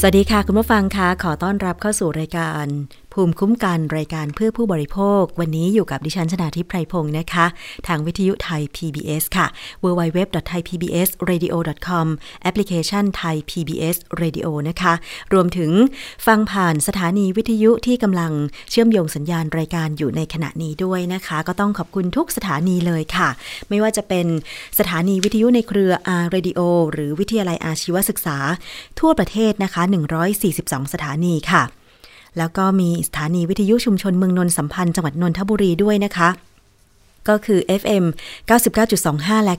สวัสดีค่ะ คุณผู้ฟังคะขอต้อนรับเข้าสู่รายการภูมิคุ้มกันรายการเพื่อผู้บริโภค วันนี้อยู่กับดิฉันชนาทิพไพรพงศ์นะคะ ทางวิทยุไทย PBS ค่ะ www.thaipbsradio.com แอปพลิเคชันไทย PBS Radio นะคะ รวมถึงฟังผ่านสถานีวิทยุที่กำลังเชื่อมโยงสัญญาณรายการอยู่ในขณะนี้ด้วยนะคะ ก็ต้องขอบคุณทุกสถานีเลยค่ะ ไม่ว่าจะเป็นสถานีวิทยุในเครือ R Radio หรือวิทยาลัยอาชีวศึกษา ทั่วประเทศนะคะ 142 สถานีค่ะ แล้วก็มีสถานีวิทยุชุมชนเมืองนนสัมพันธ์จังหวัดนนทบุรีด้วยนะคะ ก็คือ FM 99.25 และ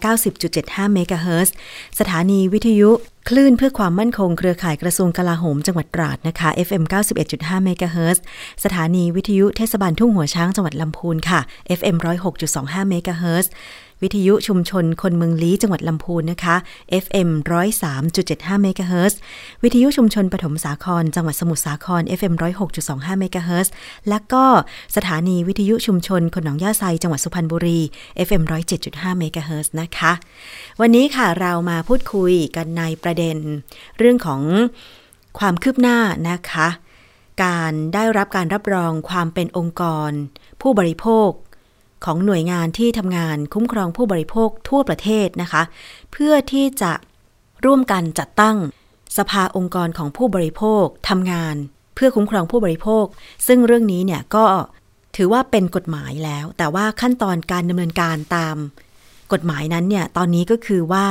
90.75 เมกะเฮิรตซ์สถานีวิทยุคลื่นเพื่อความมั่นคงเครือข่ายกระทรวงกลาโหมจังหวัดตราดนะคะ FM 91.5เมกะเฮิรตซ์สถานีวิทยุเทศบาลทุ่งหัวช้างจังหวัดลำพูนค่ะ FM 106.25เมกะเฮิรตซ์ วิทยุชุมชนคนเมืองลี้จังหวัดลำพูนนะคะ FM 103.75เมกะเฮิรตซ์วิทยุชุมชนปฐมสาคร จังหวัดสมุทรสาคร FM 106.25เมกะเฮิรตซ์และก็สถานีวิทยุชุมชนคนหนองหญ้าไซจังหวัดสุพรรณบุรี FM 107.5เมกะเฮิรตซ์นะคะ วันนี้ค่ะเรามาพูดคุยกันในประเด็น เรื่องของความคืบหน้านะคะ การได้รับการรับรองความเป็นองค์กร ผู้บริโภค ของหน่วยงานที่ทำงานคุ้มครองผู้บริโภคทั่วประเทศนะคะ เพื่อที่จะร่วมกันจัดตั้ง สภาองค์กรของผู้บริโภคทำงาน เพื่อคุ้มครองผู้บริโภค ซึ่งเรื่องนี้เนี่ยก็ถือว่าเป็นกฎหมายแล้ว แต่ว่าขั้นตอนการดำเนินการตาม กฎหมายนั้นเนี่ยตอนนี้ก็คือว่า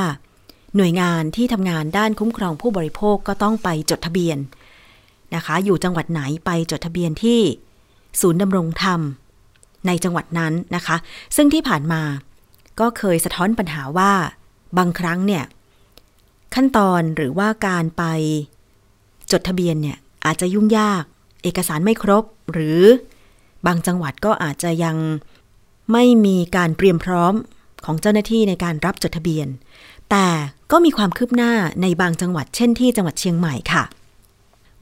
หน่วยงานที่ทำงานด้านคุ้มครองผู้บริโภคก็ต้องไปจดทะเบียนนะคะ อยู่จังหวัดไหนไปจดทะเบียนที่ ศูนย์ดำรงธรรม ในจังหวัดนั้นนะคะ ซึ่งที่ผ่านมาก็เคยสะท้อนปัญหาว่าบางครั้งเนี่ย ขั้นตอนหรือว่าการไปจดทะเบียนเนี่ยอาจจะยุ่งยาก เอกสารไม่ครบ หรือบางจังหวัดก็อาจจะยังไม่มีการเตรียมพร้อมของเจ้าหน้าที่ในการรับจดทะเบียน แต่ก็มีความคืบหน้าในบางจังหวัด เช่นที่จังหวัดเชียงใหม่ค่ะ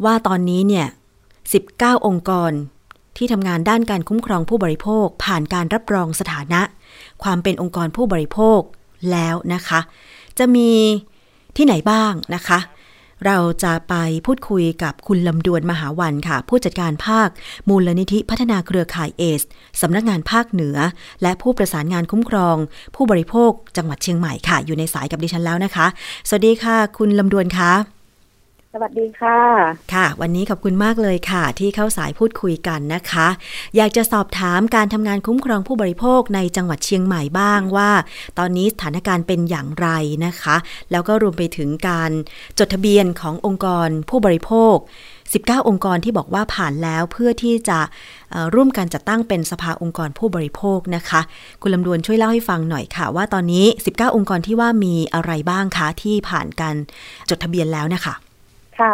ว่าตอนนี้เนี่ย 19 องค์กร ที่ทำงานด้านการคุ้มครองผู้บริโภค ผ่านการรับรองสถานะ ความเป็นองค์กรผู้บริโภคแล้วนะคะ จะมีที่ไหนบ้างนะคะ เราจะไปพูดคุยกับคุณลำดวนมหาวันค่ะ ผู้จัดการภาค มูลนิธิพัฒนาเครือข่ายเอสสำนักงานภาคเหนือ และผู้ประสานงานคุ้มครอง ผู้บริโภค จังหวัดเชียงใหม่ค่ะ อยู่ในสายกับดิฉันแล้วนะคะ สวัสดีค่ะ คุณลำดวนคะ สวัสดีค่ะ ค่ะ วันนี้ขอบคุณมากเลยค่ะ ที่เข้าสายพูดคุยกันนะคะ อยากจะสอบถามการทำงานคุ้มครองผู้บริโภคในจังหวัดเชียงใหม่บ้างว่า ตอนนี้สถานการณ์เป็นอย่างไรนะคะ แล้วก็รวมไปถึงการจดทะเบียนขององค์กรผู้บริโภค 19 องค์กรที่บอกว่าผ่านแล้วเพื่อที่จะร่วมกันจัดตั้งเป็นสภาองค์กรผู้บริโภคนะคะ คุณลำดวนช่วยเล่าให้ฟังหน่อยค่ะ ว่าตอนนี้ 19 องค์กรที่ว่ามีอะไรบ้างคะที่ผ่านการจดทะเบียนแล้วนะคะ ค่ะ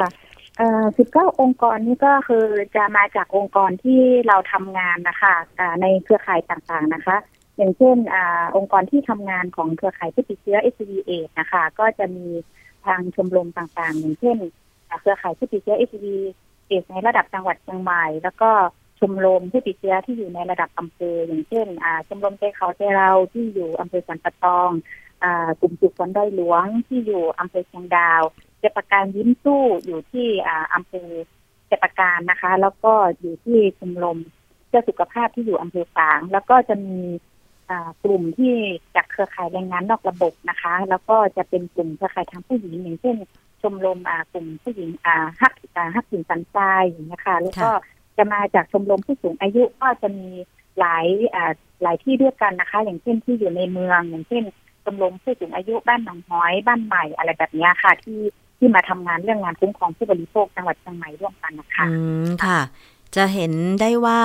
สิบเก้าองค์กรนี่ก็คือจะมาจากองค์กรที่เราทำงานนะคะในเครือข่ายต่างๆนะคะ อย่างเช่นอองค์กรที่ทำงานของเครือข่ายผู้ติดเชื้อ h อ v นะคะ ก็จะมีทางชมรมต่างๆ อย่างเช่น เครือข่ายผู้ติดเชื้อ h อ v ในระดับจังหวัดเชียงใหม่ แล้วก็ชมรมผู้ติดเชื้อที่อยู่ในระดับอำเภออย่างเช่นชมรมใจเขาใจเราที่อยู่อำเภอสันปะตองกลุ่มจุกฝนได้หลวงที่อยู่อำเภอเชียงดาว เจปการยิ้มสู้อยู่ที่อ่าอำเภอเจปการนะคะ แล้วก็อยู่ที่ชมรมเพื่อสุขภาพที่อยู่อำเภอฝาง แล้วก็จะมีกลุ่มที่จากเครือข่ายแรงงานนอกระบบนะคะ แล้วก็จะเป็นกลุ่มเครือข่ายทางผู้หญิงอย่างเช่น ชมรมกลุ่มผู้หญิงฮักฮักสินสันทรายอย่างนี้ค่ะแล้วก็จะมาจากชมรมผู้สูงอายุก็จะมีหลายหลายที่ด้วยกันนะคะ อย่างเช่นที่อยู่ในเมือง อย่างเช่นชมรมผู้สูงอายุบ้านหนองห้อยบ้านใหม่อะไรแบบนี้ค่ะ ที่ ที่มาทำงานเรื่องงานคุ้มครองผู้บริโภคจังหวัดเชียงใหม่ร่วมกันนะคะอืมค่ะ จะเห็นได้ว่า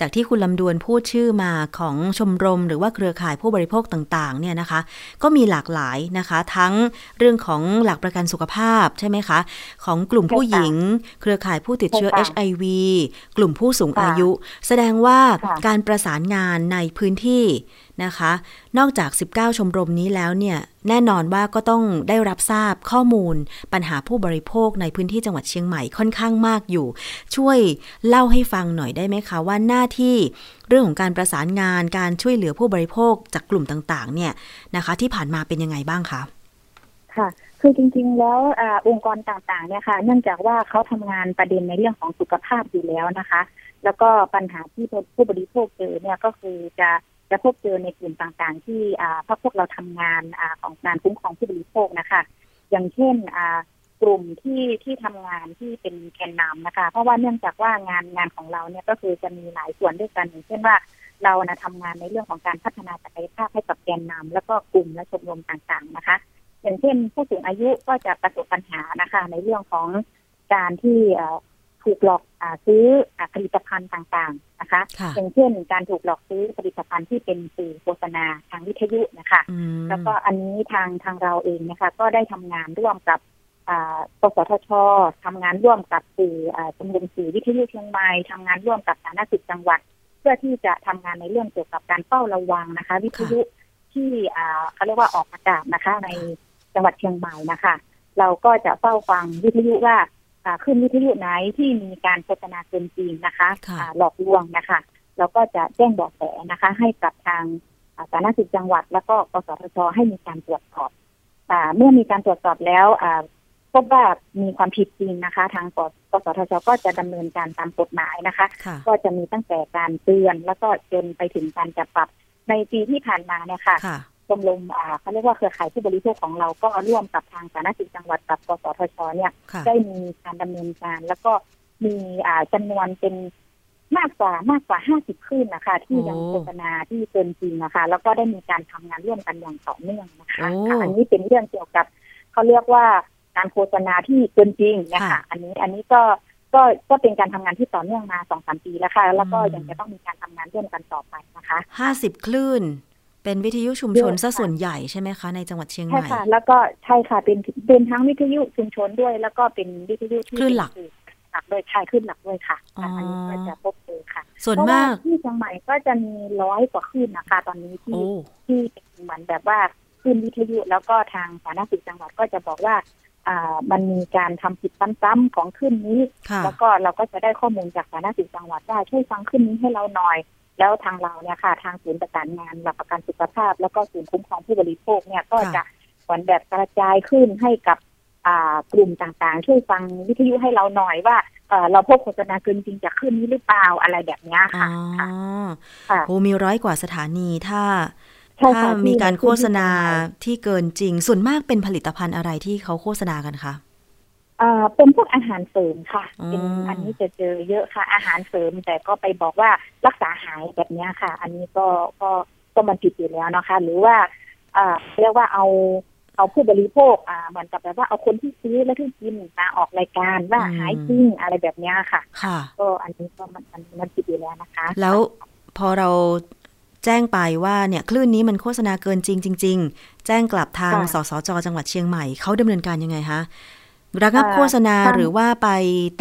จากที่คุณลำดวนพูดชื่อมาของชมรม หรือว่าเครือข่ายผู้บริโภคต่างๆ เนี่ยนะคะ ก็มีหลากหลายนะคะ ทั้งเรื่องของหลักประกันสุขภาพใช่ไหมคะ ของกลุ่มผู้หญิง เครือข่ายผู้ติดเชื้อ HIV กลุ่มผู้สูงอายุ แสดงว่าการประสานงานในพื้นที่ นะคะ นอกจาก 19 ชมรมนี้แล้วเนี่ย แน่นอนว่าก็ต้องได้รับทราบข้อมูล ปัญหาผู้บริโภคในพื้นที่จังหวัดเชียงใหม่ค่อนข้างมากอยู่ ช่วยเล่าให้ฟังหน่อยได้ไหมคะ ว่าหน้าที่เรื่องของการประสานงานการช่วยเหลือผู้บริโภคจากกลุ่มต่างๆ เนี่ยนะคะ ที่ผ่านมาเป็นยังไงบ้างคะค่ะคือจริงๆ แล้วอองค์กรต่างๆ เนี่ยค่ะ เนื่องจากว่าเขาทำงานประเด็นในเรื่องของสุขภาพอยู่แล้วนะคะ แล้วก็ปัญหาที่ผู้บริโภคเจอเนี่ยก็คือจะ จะพบเจอในกลุ่มต่างๆ ที่อ่าพวกเราทำงานอของงานคุ้มครองผู้บริโภคนะคะ อย่างเช่นกลุ่มที่ที่ทำงานที่เป็นแกนนำนะคะ เพราะว่าเนื่องจากว่างานงานของเราเนี่ยก็คือจะมีหลายส่วนด้วยกันอย่างเช่นว่าเรานะทำงานในเรื่องของการพัฒนาศักยภาพให้กับแกนนำแล้วก็กลุ่มและชมรมต่างๆนะคะ อย่างเช่นผู้สูงอายุก็จะประสบปัญหานะคะ ในเรื่องของการที่ ถูกหลอกอซื้อผลิตภัณฑ์ต่างๆนะคะ อย่างเช่นการถูกหลอกซื้อผลิตภัณฑ์ที่เป็นสื่อโฆษณาทางวิทยุนะคะ แล้วก็อันนี้ทางทางเราเองนะคะ ก็ได้ทำงานร่วมกับกสทชทำงานร่วมกับสื่อชมรมสื่อวิทยุเชียงใหม่ทำงานร่วมกับสาธารณสุขจังหวัด เพื่อที่จะทำงานในเรื่องเกี่ยวกับการเฝ้าระวังนะคะ วิทยุที่เขาเรียกว่าออกอากาศนะคะ ในจังหวัดเชียงใหม่นะคะ เราก็จะเฝ้าฟังวิทยุว่า ขึ้นวิทยุไหนที่มีการโฆษณาเกินจริงนะคะหลอกลวงนะคะเราก็จะแจ้งบอกแสนะคะ ให้กับทางสาธารณสุขจังหวัด แล้วก็กสทชให้มีการตรวจสอบเมื่อมีการตรวจสอบแล้วพบว่ามีความผิดจริงนะคะ ทางกสทชก็จะดำเนินการตามกฎหมายนะคะ ก็จะมีตั้งแต่การเตือนแล้วก็จนไปถึงการจับปรับในปีที่ผ่านมาเนี่ยค่ะ ชมรมเขาเรียกว่าเครือข่ายผู้บริโภคของเราก็ร่วมกับทางสาธารณสุขจังหวัดกับกสทชเนี่ย ได้มีการดำเนินการ แล้วก็มีจำนวนเป็นมากกว่ามากกว่าห้าสิบคลื่นนะคะ ที่ยังโฆษณาที่เกินจริงนะคะ แล้วก็ได้มีการทำงานร่วมกันอย่างต่อเนื่องนะคะอันนี้เป็นเรื่องเกี่ยวกับเขาเรียกว่าการโฆษณาที่เกินจริงนะคะอันนี้อันนี้ก็ก็ก็เป็นการทำงานที่ต่อเนื่องมาสองสามปีแล้วค่ะ แล้วก็ยังจะต้องมีการทำงานร่วมกันต่อไปนะคะห้าสิบคลื่น เป็นวิทยุชุมชนซะส่วนใหญ่ใช่ไหมคะ ในจังหวัดเชียงใหม่ใช่ค่ะ แล้วก็ใช่ค่ะเป็นเป็นทั้งวิทยุชุมชนด้วย แล้วก็เป็นวิทยุที่คลื่นหลักหลักด้วยใช่ขึ้นหลักด้วยค่ะอันนี้ก็จะพบเจอค่ะ ส่วนมากที่เชียงใหม่ก็จะมีร้อยกว่าขึ้นนะคะ ตอนนี้ที่ที่เหมือนแบบว่าขึ้นวิทยุแล้วก็ทางสาธารณสุขจังหวัดก็จะบอกว่าอ่ามันมีการทำผิดซ้ำๆของขึ้นนี้ แล้วก็เราก็จะได้ข้อมูลจากสาธารณสุขจังหวัดว่าช่วยฟังขึ้นนี้ให้เราหน่อย แล้วทางเราเนี่ยค่ะ ทางศูนย์ประสานงานหลักประกันสุขภาพ แล้วก็ศูนย์คุ้มครองผู้บริโภคเนี่ยก็จะเหมือนแบบกระจายขึ้นให้กับกลุ่มต่างๆ ช่วยฟังวิทยุให้เราหน่อยว่าเราพบโฆษณาเกินจริงจะขึ้นนี้หรือเปล่าอะไรแบบนี้ค่ะค่ะโอ้มีร้อยกว่าสถานีถ้าถ้ามีการโฆษณาที่เกินจริง ส่วนมากเป็นผลิตภัณฑ์อะไรที่เขาโฆษณากันคะอ่า เป็นพวกอาหารเสริมค่ะ เป็นอันนี้จะเจอเยอะค่ะ อาหารเสริมแต่ก็ไปบอกว่ารักษาหายแบบนี้ค่ะ อันนี้ก็ก็ก็มันผิดอยู่แล้วนะคะ หรือว่าอ่าเรียกว่าเอาเอาผู้บริโภคอ่าเหมือนกับแบบว่าเอาคนที่ซื้อและที่กินมาออกรายการว่าหายจริงอะไรแบบนี้ค่ะ ค่ะ ก็อันนี้ก็มันมันมันผิดอยู่แล้วนะคะ แล้วพอเราแจ้งไปว่าเนี่ยคลื่นนี้มันโฆษณาเกินจริงจริงๆ แจ้งกลับทางสสจ จังหวัดเชียงใหม่เขาดำเนินการยังไงคะ ระงับโฆษณาหรือว่าไป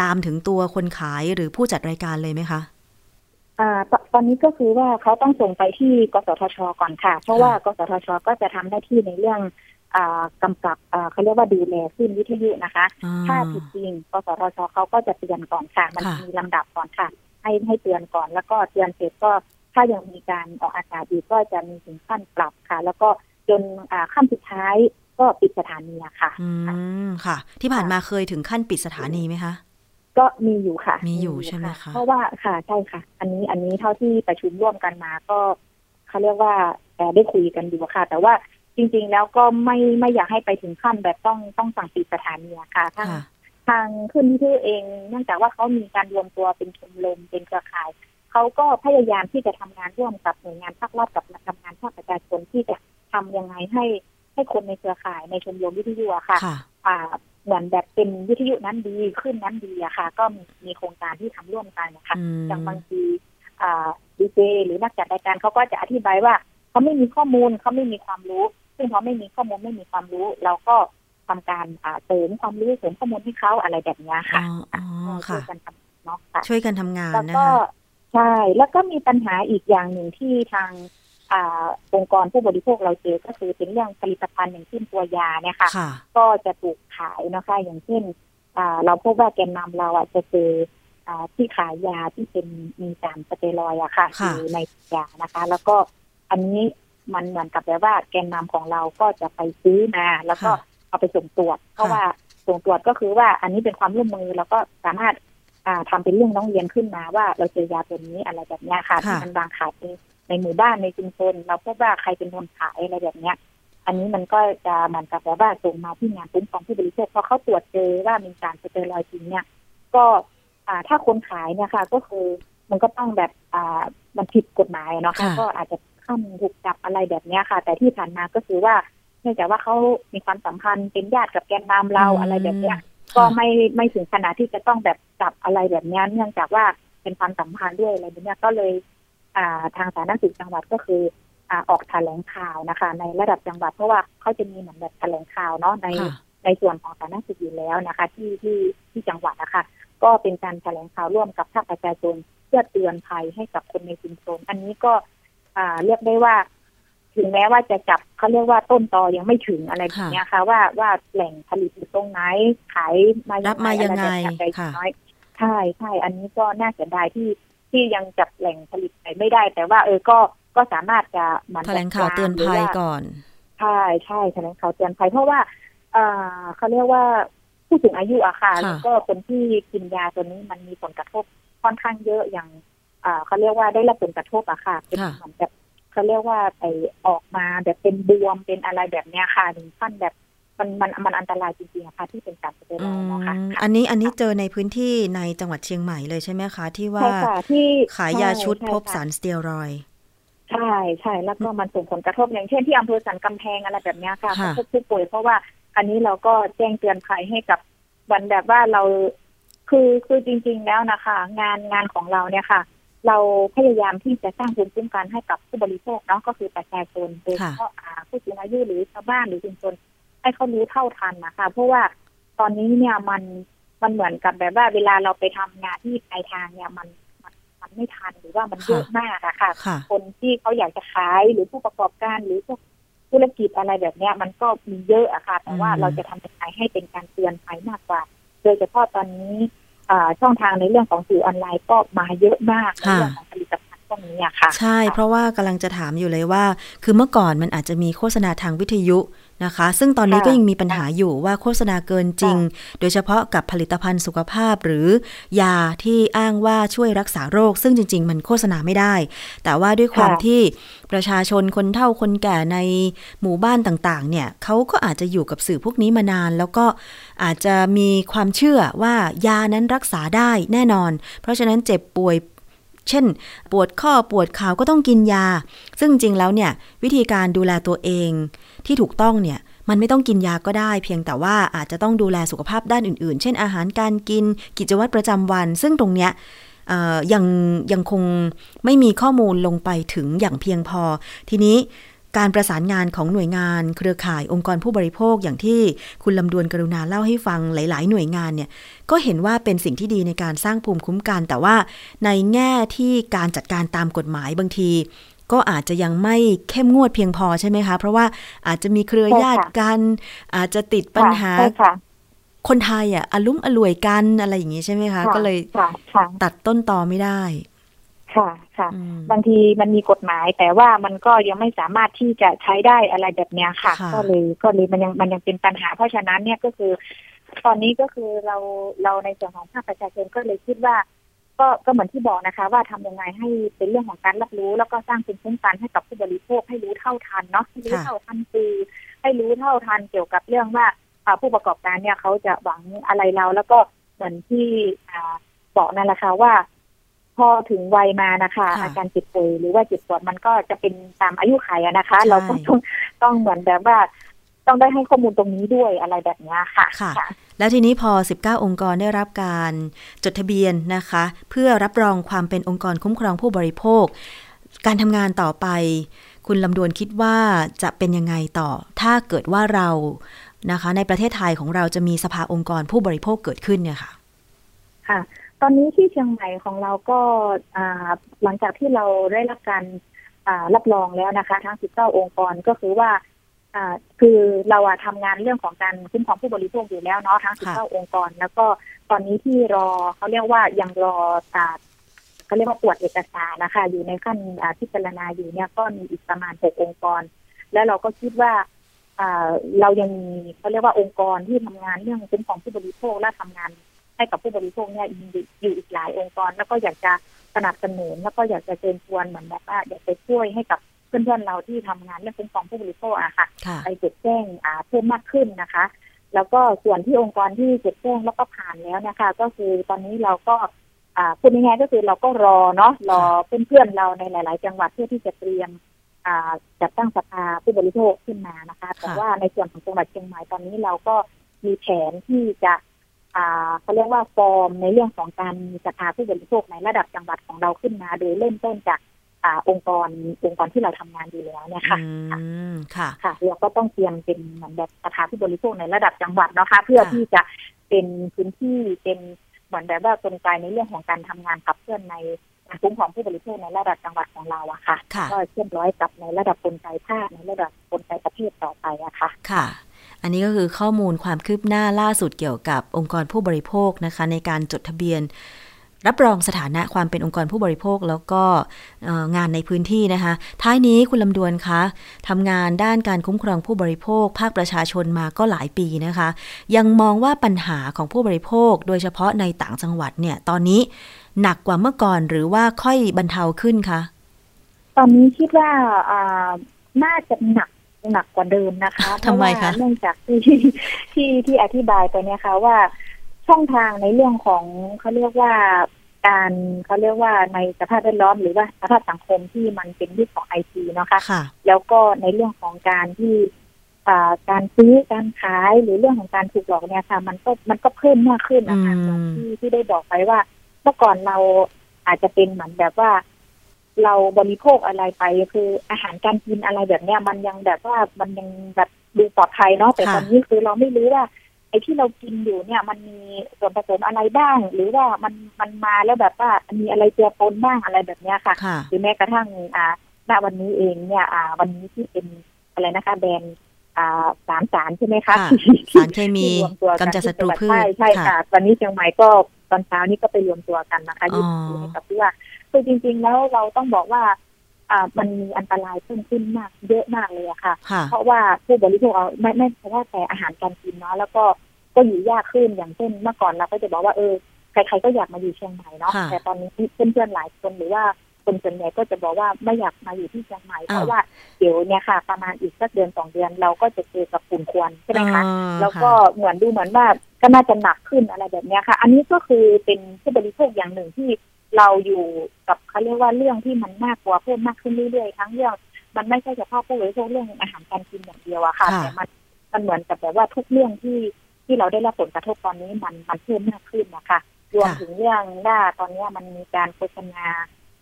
ตามถึงตัวคนขายหรือผู้จัดรายการเลยไหมคะอ่าตอนนี้ก็คือว่าเขาต้องส่งไปที่กสทช ก่อนค่ะ เพราะว่ากสทช ก็จะทำหน้าที่ในเรื่องกำกับเขาเรียกว่าดูแลขึ้นวิทยุนะคะ ถ้าผิดจริงกสทชเขาก็จะเตือนก่อนค่ะ มันมีลำดับก่อนค่ะ ให้ให้เตือนก่อน แล้วก็เตือนเสร็จก็ถ้ายังมีการออกอากาศอีกก็จะมีถึงขั้นปรับค่ะ แล้วก็จนขั้นสุดท้าย ก็ปิดสถานีค่ะ อืมค่ะ ที่ผ่านมาเคยถึงขั้นปิดสถานีไหมคะ ก็มีอยู่ค่ะ มีอยู่ใช่ไหมคะเพราะว่าค่ะใช่ค่ะ อันนี้อันนี้เท่าที่ประชุมร่วมกันมาก็เขาเรียกว่าแต่ได้คุยกันอยู่ค่ะ แต่ว่าจริง ๆ แล้วก็ไม่ไม่อยากให้ไปถึงขั้นแบบต้องต้องสั่งปิดสถานีค่ะทางทางขึ้นที่เองเนื่องจากว่าเขามีการรวมตัวเป็นชมรมเป็นเครือข่ายเขาก็พยายามที่จะทำงานร่วมกับหน่วยงานภาครัฐกับทำงานภาคประชาชนที่จะทำยังไงให้ ให้คนในเครือข่ายในชมรมวิทยุอะค่ะอ่าเหมือนแบบเป็นวิทยุนั้นดีขึ้นนั้นดีอะค่ะ ก็มีมีโครงการที่ทำร่วมกันนะคะอย่างบางทีอ่าดีเจหรือนักจัดรายการเขาก็จะอธิบายว่าเขาไม่มีข้อมูลเขาไม่มีความรู้ ซึ่งเขาไม่มีข้อมูลไม่มีความรู้ เราก็ทำการเสริมความรู้เสริมข้อมูลให้เขาอะไรแบบนี้ค่ะช่วยกันทำเนาะช่วยกันทำงานนะคะใช่แล้วก็มีปัญหาอีกอย่างหนึ่งที่ทาง อองค์กรผู้บริโภคเราเจอก็คือเป็นเรื่องผลิตภัณฑ์อย่างเช่นตัวยาเนี่ยค่ะ ก็จะถูกขายนะคะอย่างเช่นเราพบว่าแกนนำเราอะจะเจอที่ขายยาที่เป็นมีสารสเตียรอยอะค่ะอยู่ในยานะคะ แล้วก็อันนี้มันเหมือนกับแบบว่าแกนนำของเราก็จะไปซื้อมาแล้วก็เอาไปส่งตรวจเพราะว่าส่งตรวจก็คือว่าอันนี้เป็นความร่วมมือแล้วก็สามารถอ่าทำเป็นเรื่องน้องเรียนขึ้นมาว่าเราเจอยาตัวนี้อะไรแบบนี้ค่ะที่มันวางขาย ในในหมู่บ้านในชุมชนเราพบว่าใครเป็นคนขายอะไรแบบเนี้ย อันนี้มันก็จะเหมือนกับแบบว่าส่งมาที่งานคุ้มครองผู้บริโภคพอเขาตรวจเจอว่ามีการสเตอรอยด์จริงเนี่ยก็อ่าถ้าคนขายเนี่ยค่ะ ก็คือมันก็ต้องแบบอ่ามันผิดกฎหมายเนาะก็อาจจะขั้นถูกจับอะไรแบบนี้ค่ะ แต่ที่ผ่านมาก็คือว่าเนื่องจากว่าเขามีความสัมพันธ์เป็นญาติกับแกนนำเราอะไรแบบเนี้ยก็ไม่ไม่ถึงขนาดที่จะต้องแบบจับอะไรแบบนี้เนื่องจากว่าเป็นความสัมพันธ์ด้วยอะไรแบบนี้ก็เลยอ่า ทางสาธารณสุขจังหวัดก็คืออ่าออกแถลงข่าวนะคะ ในระดับจังหวัดเพราะว่าเขาจะมีเหมือนแบบแถลงข่าวเนาะในในส่วนของสาธารณสุขอยู่แล้วนะคะ ที่ที่ที่จังหวัดนะคะ ก็เป็นการแถลงข่าวร่วมกับภาคประชาชนเพื่อเตือนภัยให้กับคนในชุมชนอันนี้ก็อ่าเรียกได้ว่าถึงแม้ว่าจะจับเขาเรียกว่าต้นตอยังไม่ถึงอะไรแบบนี้ค่ะ ว่าว่าแหล่งผลิตอยู่ตรงไหนขายมารับมายังไงค่ะใช่ใช่อันนี้ก็น่าเสียดายที่ ที่ยังจับแหล่งผลิตไหนไม่ได้ แต่ว่า เออก็ก็สามารถจะมันแถลงข่าวเตือนภัยก่อนใช่ใช่แถลงข่าวเตือนภัยเพราะว่าเออเขาเรียกว่าผู้สูงอายุอะค่ะแล้วก็คนที่กินยาตัวนี้มันมีผลกระทบค่อนข้างเยอะอย่างเขาเรียกว่าได้รับผลกระทบอะค่ะเป็นเหมือนแบบเขาเรียกว่าไปออกมาแบบเป็นบวมเป็นอะไรแบบเนี้ยค่ะถึงขั้นแบบ มันมันมันอันตรายจริงๆค่ะที่เป็นการสเตียรอยด์นะคะอันนี้อันนี้เจอในพื้นที่ในจังหวัดเชียงใหม่เลยใช่ไหมคะ ที่ว่าที่ขายยาชุดพบสารสเตียรอยด์ใช่ใช่แล้วก็มันส่งผลกระทบอย่างเช่นที่อำเภอสันกำแพงอะไรแบบนี้ค่ะพบผู้ป่วยเพราะว่าอันนี้เราก็แจ้งเตือนภัยให้กับวันแบบว่าเราคือคือจริง ๆ แล้วนะคะ งานงานของเราเนี่ยค่ะ เราพยายามที่จะสร้างภูมิคุ้มกันให้กับผู้บริโภคเนาะก็คือประชาชนโดยเฉพาะผู้สูงอายุหรือชาวบ้านหรือชุมชน ให้เขารู้เท่าทันนะคะ เพราะว่าตอนนี้เนี่ยมันมันเหมือนกับแบบว่าเวลาเราไปทำงานที่ปลายทางเนี่ยมันมันมันไม่ทันหรือว่ามันเยอะมากอะค่ะ คนที่เขาอยากจะขายหรือผู้ประกอบการหรือพวกธุรกิจอะไรแบบเนี้ย มันก็มีเยอะอะค่ะ แต่ว่าเราจะทำยังไงให้เป็นการเตือนภัยมากกว่า โดยเฉพาะตอนนี้ช่องทางในเรื่องของสื่อออนไลน์ก็มาเยอะมากในเรื่องของผลิตภัณฑ์พวกนี้ค่ะใช่เพราะว่ากำลังจะถามอยู่เลยว่า คือเมื่อก่อนมันอาจจะมีโฆษณาทางวิทยุ นะคะ ซึ่งตอนนี้ก็ยังมีปัญหาอยู่ว่าโฆษณาเกินจริง โดยเฉพาะกับผลิตภัณฑ์สุขภาพหรือยาที่อ้างว่าช่วยรักษาโรค ซึ่งจริง ๆ มันโฆษณาไม่ได้ แต่ว่าด้วยความที่ประชาชนคนเฒ่าคนแก่ในหมู่บ้านต่างๆ เนี่ยเขาก็อาจจะอยู่กับสื่อพวกนี้มานาน แล้วก็อาจจะมีความเชื่อว่ายานั้นรักษาได้แน่นอน เพราะฉะนั้นเจ็บป่วย เช่น ปวดข้อปวดขาก็ต้องกินยา ซึ่งจริงแล้วเนี่ยวิธีการดูแลตัวเองที่ถูกต้องเนี่ยมันไม่ต้องกินยาก็ได้ เพียงแต่ว่าอาจจะต้องดูแลสุขภาพด้านอื่น ๆ เช่นอาหารการกินกิจวัตรประจำวัน ซึ่งตรงเนี้ยยังยังคงไม่มีข้อมูลลงไปถึงอย่างเพียงพอ ทีนี้ การประสานงานของหน่วยงานเครือข่ายองค์กรผู้บริโภคอย่างที่คุณลำดวนกรุณาเล่าให้ฟังหลาย ๆ หน่วยงานเนี่ยก็เห็นว่าเป็นสิ่งที่ดีในการสร้างภูมิคุ้มกัน แต่ว่าในแง่ที่การจัดการตามกฎหมายบางที ก็อาจจะยังไม่เข้มงวดเพียงพอใช่ไหมคะ เพราะว่าอาจจะมีเครือญาติกัน อาจจะติดปัญหาคนไทยอะอลุ้มอล่วยกันอะไรอย่างนี้ใช่ไหมคะ ก็เลยตัดต้นตอไม่ได้ ค่ะค่ะ บางทีมันมีกฎหมาย แต่ว่ามันก็ยังไม่สามารถที่จะใช้ได้อะไรแบบนี้ค่ะ ก็เลยก็เลยมันยังมันยังเป็นปัญหา เพราะฉะนั้นเนี่ยก็คือ ตอนนี้ก็คือเราเราในส่วนของภาคประชาชนก็เลยคิดว่า ก็ก็เหมือนที่บอกนะคะ ว่าทำยังไงให้เป็นเรื่องของการรับรู้ แล้วก็สร้างเป็นคุ้มกันให้กับผู้บริโภคให้รู้เท่าทันเนาะให้รู้เท่าทันคือให้รู้เท่าทันเกี่ยวกับเรื่องว่าผู้ประกอบการเนี่ยเขาจะหวังอะไรเราแล้วก็เหมือนที่บอกนั่นแหละค่ะว่า พอถึงวัยมานะคะ อาการเจ็บป่วยหรือว่าเจ็บปวดมันก็จะเป็นตามอายุขัยนะคะ เราก็ต้องต้องเหมือนแบบว่า ต้องได้ให้ข้อมูลตรงนี้ด้วยอะไรแบบนี้ค่ะค่ะ แล้วทีนี้พอ 19 องค์กรได้รับการจดทะเบียนนะคะ เพื่อรับรองความเป็นองค์กรคุ้มครองผู้บริโภค การทำงานต่อไป คุณลำดวนคิดว่าจะเป็นยังไงต่อ ถ้าเกิดว่าเรานะคะ ในประเทศไทยของเราจะมีสภาองค์กรผู้บริโภคเกิดขึ้นเนี่ยค่ะ ค่ะ ตอนนี้ที่เชียงใหม่ของเราก็หลังจากที่เราได้รับการรับรองแล้วนะคะ ทั้ง 19 องค์กรก็คือว่าคือเราทำงานเรื่องของการคุ้มครองผู้บริโภคอยู่แล้วเนาะทั้ง 19 องค์กร แล้วก็ตอนนี้ที่รอเขาเรียกว่ายังรอเขาเรียกว่าตรวจเอกสารนะคะ อยู่ในขั้นพิจารณาอยู่เนี่ยก็มีอีกประมาณ 6 องค์กร แล้วเราก็คิดว่าเรายังมีเขาเรียกว่าองค์กรที่ทำงานเรื่องคุ้มครองผู้บริโภคและทำงาน ให้กับผู้บริโภคเนี่ยอยู่อีกหลายองค์กร แล้วก็อยากจะสนับสนุนแล้วก็อยากจะเชิญชวนเหมือนแบบว่าอยากจะช่วยให้กับเพื่อนๆเราที่ทำงานเรื่องคุ้มครองผู้บริโภคอะค่ะ ไปจดแจ้งเพิ่มมากขึ้นนะคะ แล้วก็ส่วนที่องค์กรที่จดแจ้งแล้วก็ผ่านแล้วนะคะ ก็คือตอนนี้เราก็พูดง่ายๆก็คือเราก็รอเนาะรอเพื่อนๆเราในหลาย ๆ จังหวัดเพื่อที่จะเตรียมจัดตั้งสภาผู้บริโภคขึ้นมานะคะ แต่ว่าในส่วนของจังหวัดเชียงใหม่ตอนนี้เราก็มีแผนที่จะ เขาเรียกว่าฟอร์มในเรื่องของการมีสภาผู้บริโภคในระดับจังหวัดของเราขึ้นมา โดยเริ่มต้นจากอองค์กรองค์กรที่เราทำงานอยู่แล้วเนี่ยค่ะค่ะค่ะเราก็ต้องเตรียมเป็นเหมือนแบบสภาผู้บริโภคในระดับจังหวัดนะคะ เพื่อที่จะเป็นพื้นที่เป็นเหมือนแบบว่ากลไกในเรื่องของการทำงานขับเคลื่อนในการคุ้มครองผู้บริโภคในระดับจังหวัดของเราอะค่ะ ก็เชื่อมร้อยกับในระดับกลไกภาคในระดับกลไกประเทศต่อไปอะค่ะ ค่ะ อันนี้ก็คือข้อมูลความคืบหน้าล่าสุดเกี่ยวกับองค์กรผู้บริโภคนะคะ ในการจดทะเบียน รับรองสถานะความเป็นองค์กรผู้บริโภคแล้วก็งานในพื้นที่นะคะ ท้ายนี้คุณลำดวนคะทำงานด้านการคุ้มครองผู้บริโภค ภาคประชาชนมาก็หลายปีนะคะ ยังมองว่าปัญหาของผู้บริโภค โดยเฉพาะในต่างจังหวัดเนี่ยตอนนี้หนักกว่าเมื่อก่อนหรือว่าค่อยบรรเทาขึ้นคะตอนนี้คิดว่าน่าจะหนัก หนักกว่าเดิมนะคะทำไมคะเนื่องจากที่ที่ที่อธิบายไปเนี่ยค่ะว่าช่องทางในเรื่องของเขาเรียกว่าการเขาเรียกว่าในสภาพแวดล้อมหรือว่าสภาพสังคมที่มันเป็นยุคของไอทีเนาะค่ะ แล้วก็ในเรื่องของการที่การซื้อการขายหรือเรื่องของการถูกหลอกเนี่ยค่ะ มันก็มันก็เพิ่มมากขึ้นนะคะที่ที่ได้บอกไปว่า เมื่อก่อนเราอาจจะเป็นเหมือนแบบว่า เราบริโภคอะไรไป คืออาหารการกินอะไรแบบเนี้ย มันยังแบบว่ามันยังแบบดูปลอดภัยเนาะแต่ตอนนี้คือเราไม่รู้ว่าไอ้ที่เรากินอยู่เนี่ยมันมีส่วนผสมอะไรบ้าง หรือว่ามันมันมาแล้วแบบว่ามีอะไรเจือปนบ้างอะไรแบบเนี้ยค่ะหรือแม้กระทั่งอ่าณวันนี้เองเนี่ยอ่า วันนี้ที่เป็นอะไรนะคะแบรนด์อ่าสารสารใช่ไหมคะสารเคมีกำจัดศัตรูพืชใช่ใช่ค่ะวันนี้เชียงใหม่ก็ตอนเช้านี้ก็ไปรวมตัวกันนะคะยืนยันกับที่ว่า คือจริง ๆ แล้วเราต้องบอกว่า อ่ามันมีอันตรายเพิ่มขึ้นมาก เยอะมากเลยอะค่ะ เพราะว่าผู้บริโภคเอาไม่ไม่เฉพาะแต่อาหารการกินเนาะแล้วก็ก็อยู่ยากขึ้นอย่างเช่นเมื่อก่อนเราก็จะบอกว่าเออใครๆก็อยากมาอยู่เชียงใหม่เนาะแต่ตอนนี้เพื่อนๆหลายคนหรือว่าคนส่วนใหญ่ก็จะบอกว่าไม่อยากมาอยู่ที่เชียงใหม่เพราะว่าเดี๋ยวเนี่ยค่ะ ประมาณอีกสักเดือนสองเดือนเราก็จะเจอกับฝุ่นควันใช่ไหมคะแล้วก็เหมือนดูเหมือนว่าก็น่าจะหนักขึ้นอะไรแบบนี้ค่ะ อันนี้ก็คือเป็นผู้บริโภคอย่างหนึ่งที่ เราอยู่กับเขาเรียกว่าเรื่องที่มันมากกว่าเพิ่มมากขึ้นเรื่อยๆทั้งเรื่องมันไม่ใช่เฉพาะผู้บริโภคเรื่องอาหารการกินอย่างเดียวอะค่ะแต่มันมันเหมือนกับแบบว่าทุกเรื่องที่ที่เราได้รับผลกระทบตอนนี้มันมันเพิ่มมากขึ้นนะคะรวมถึงเรื่องว่าตอนนี้มันมีการโฆษณา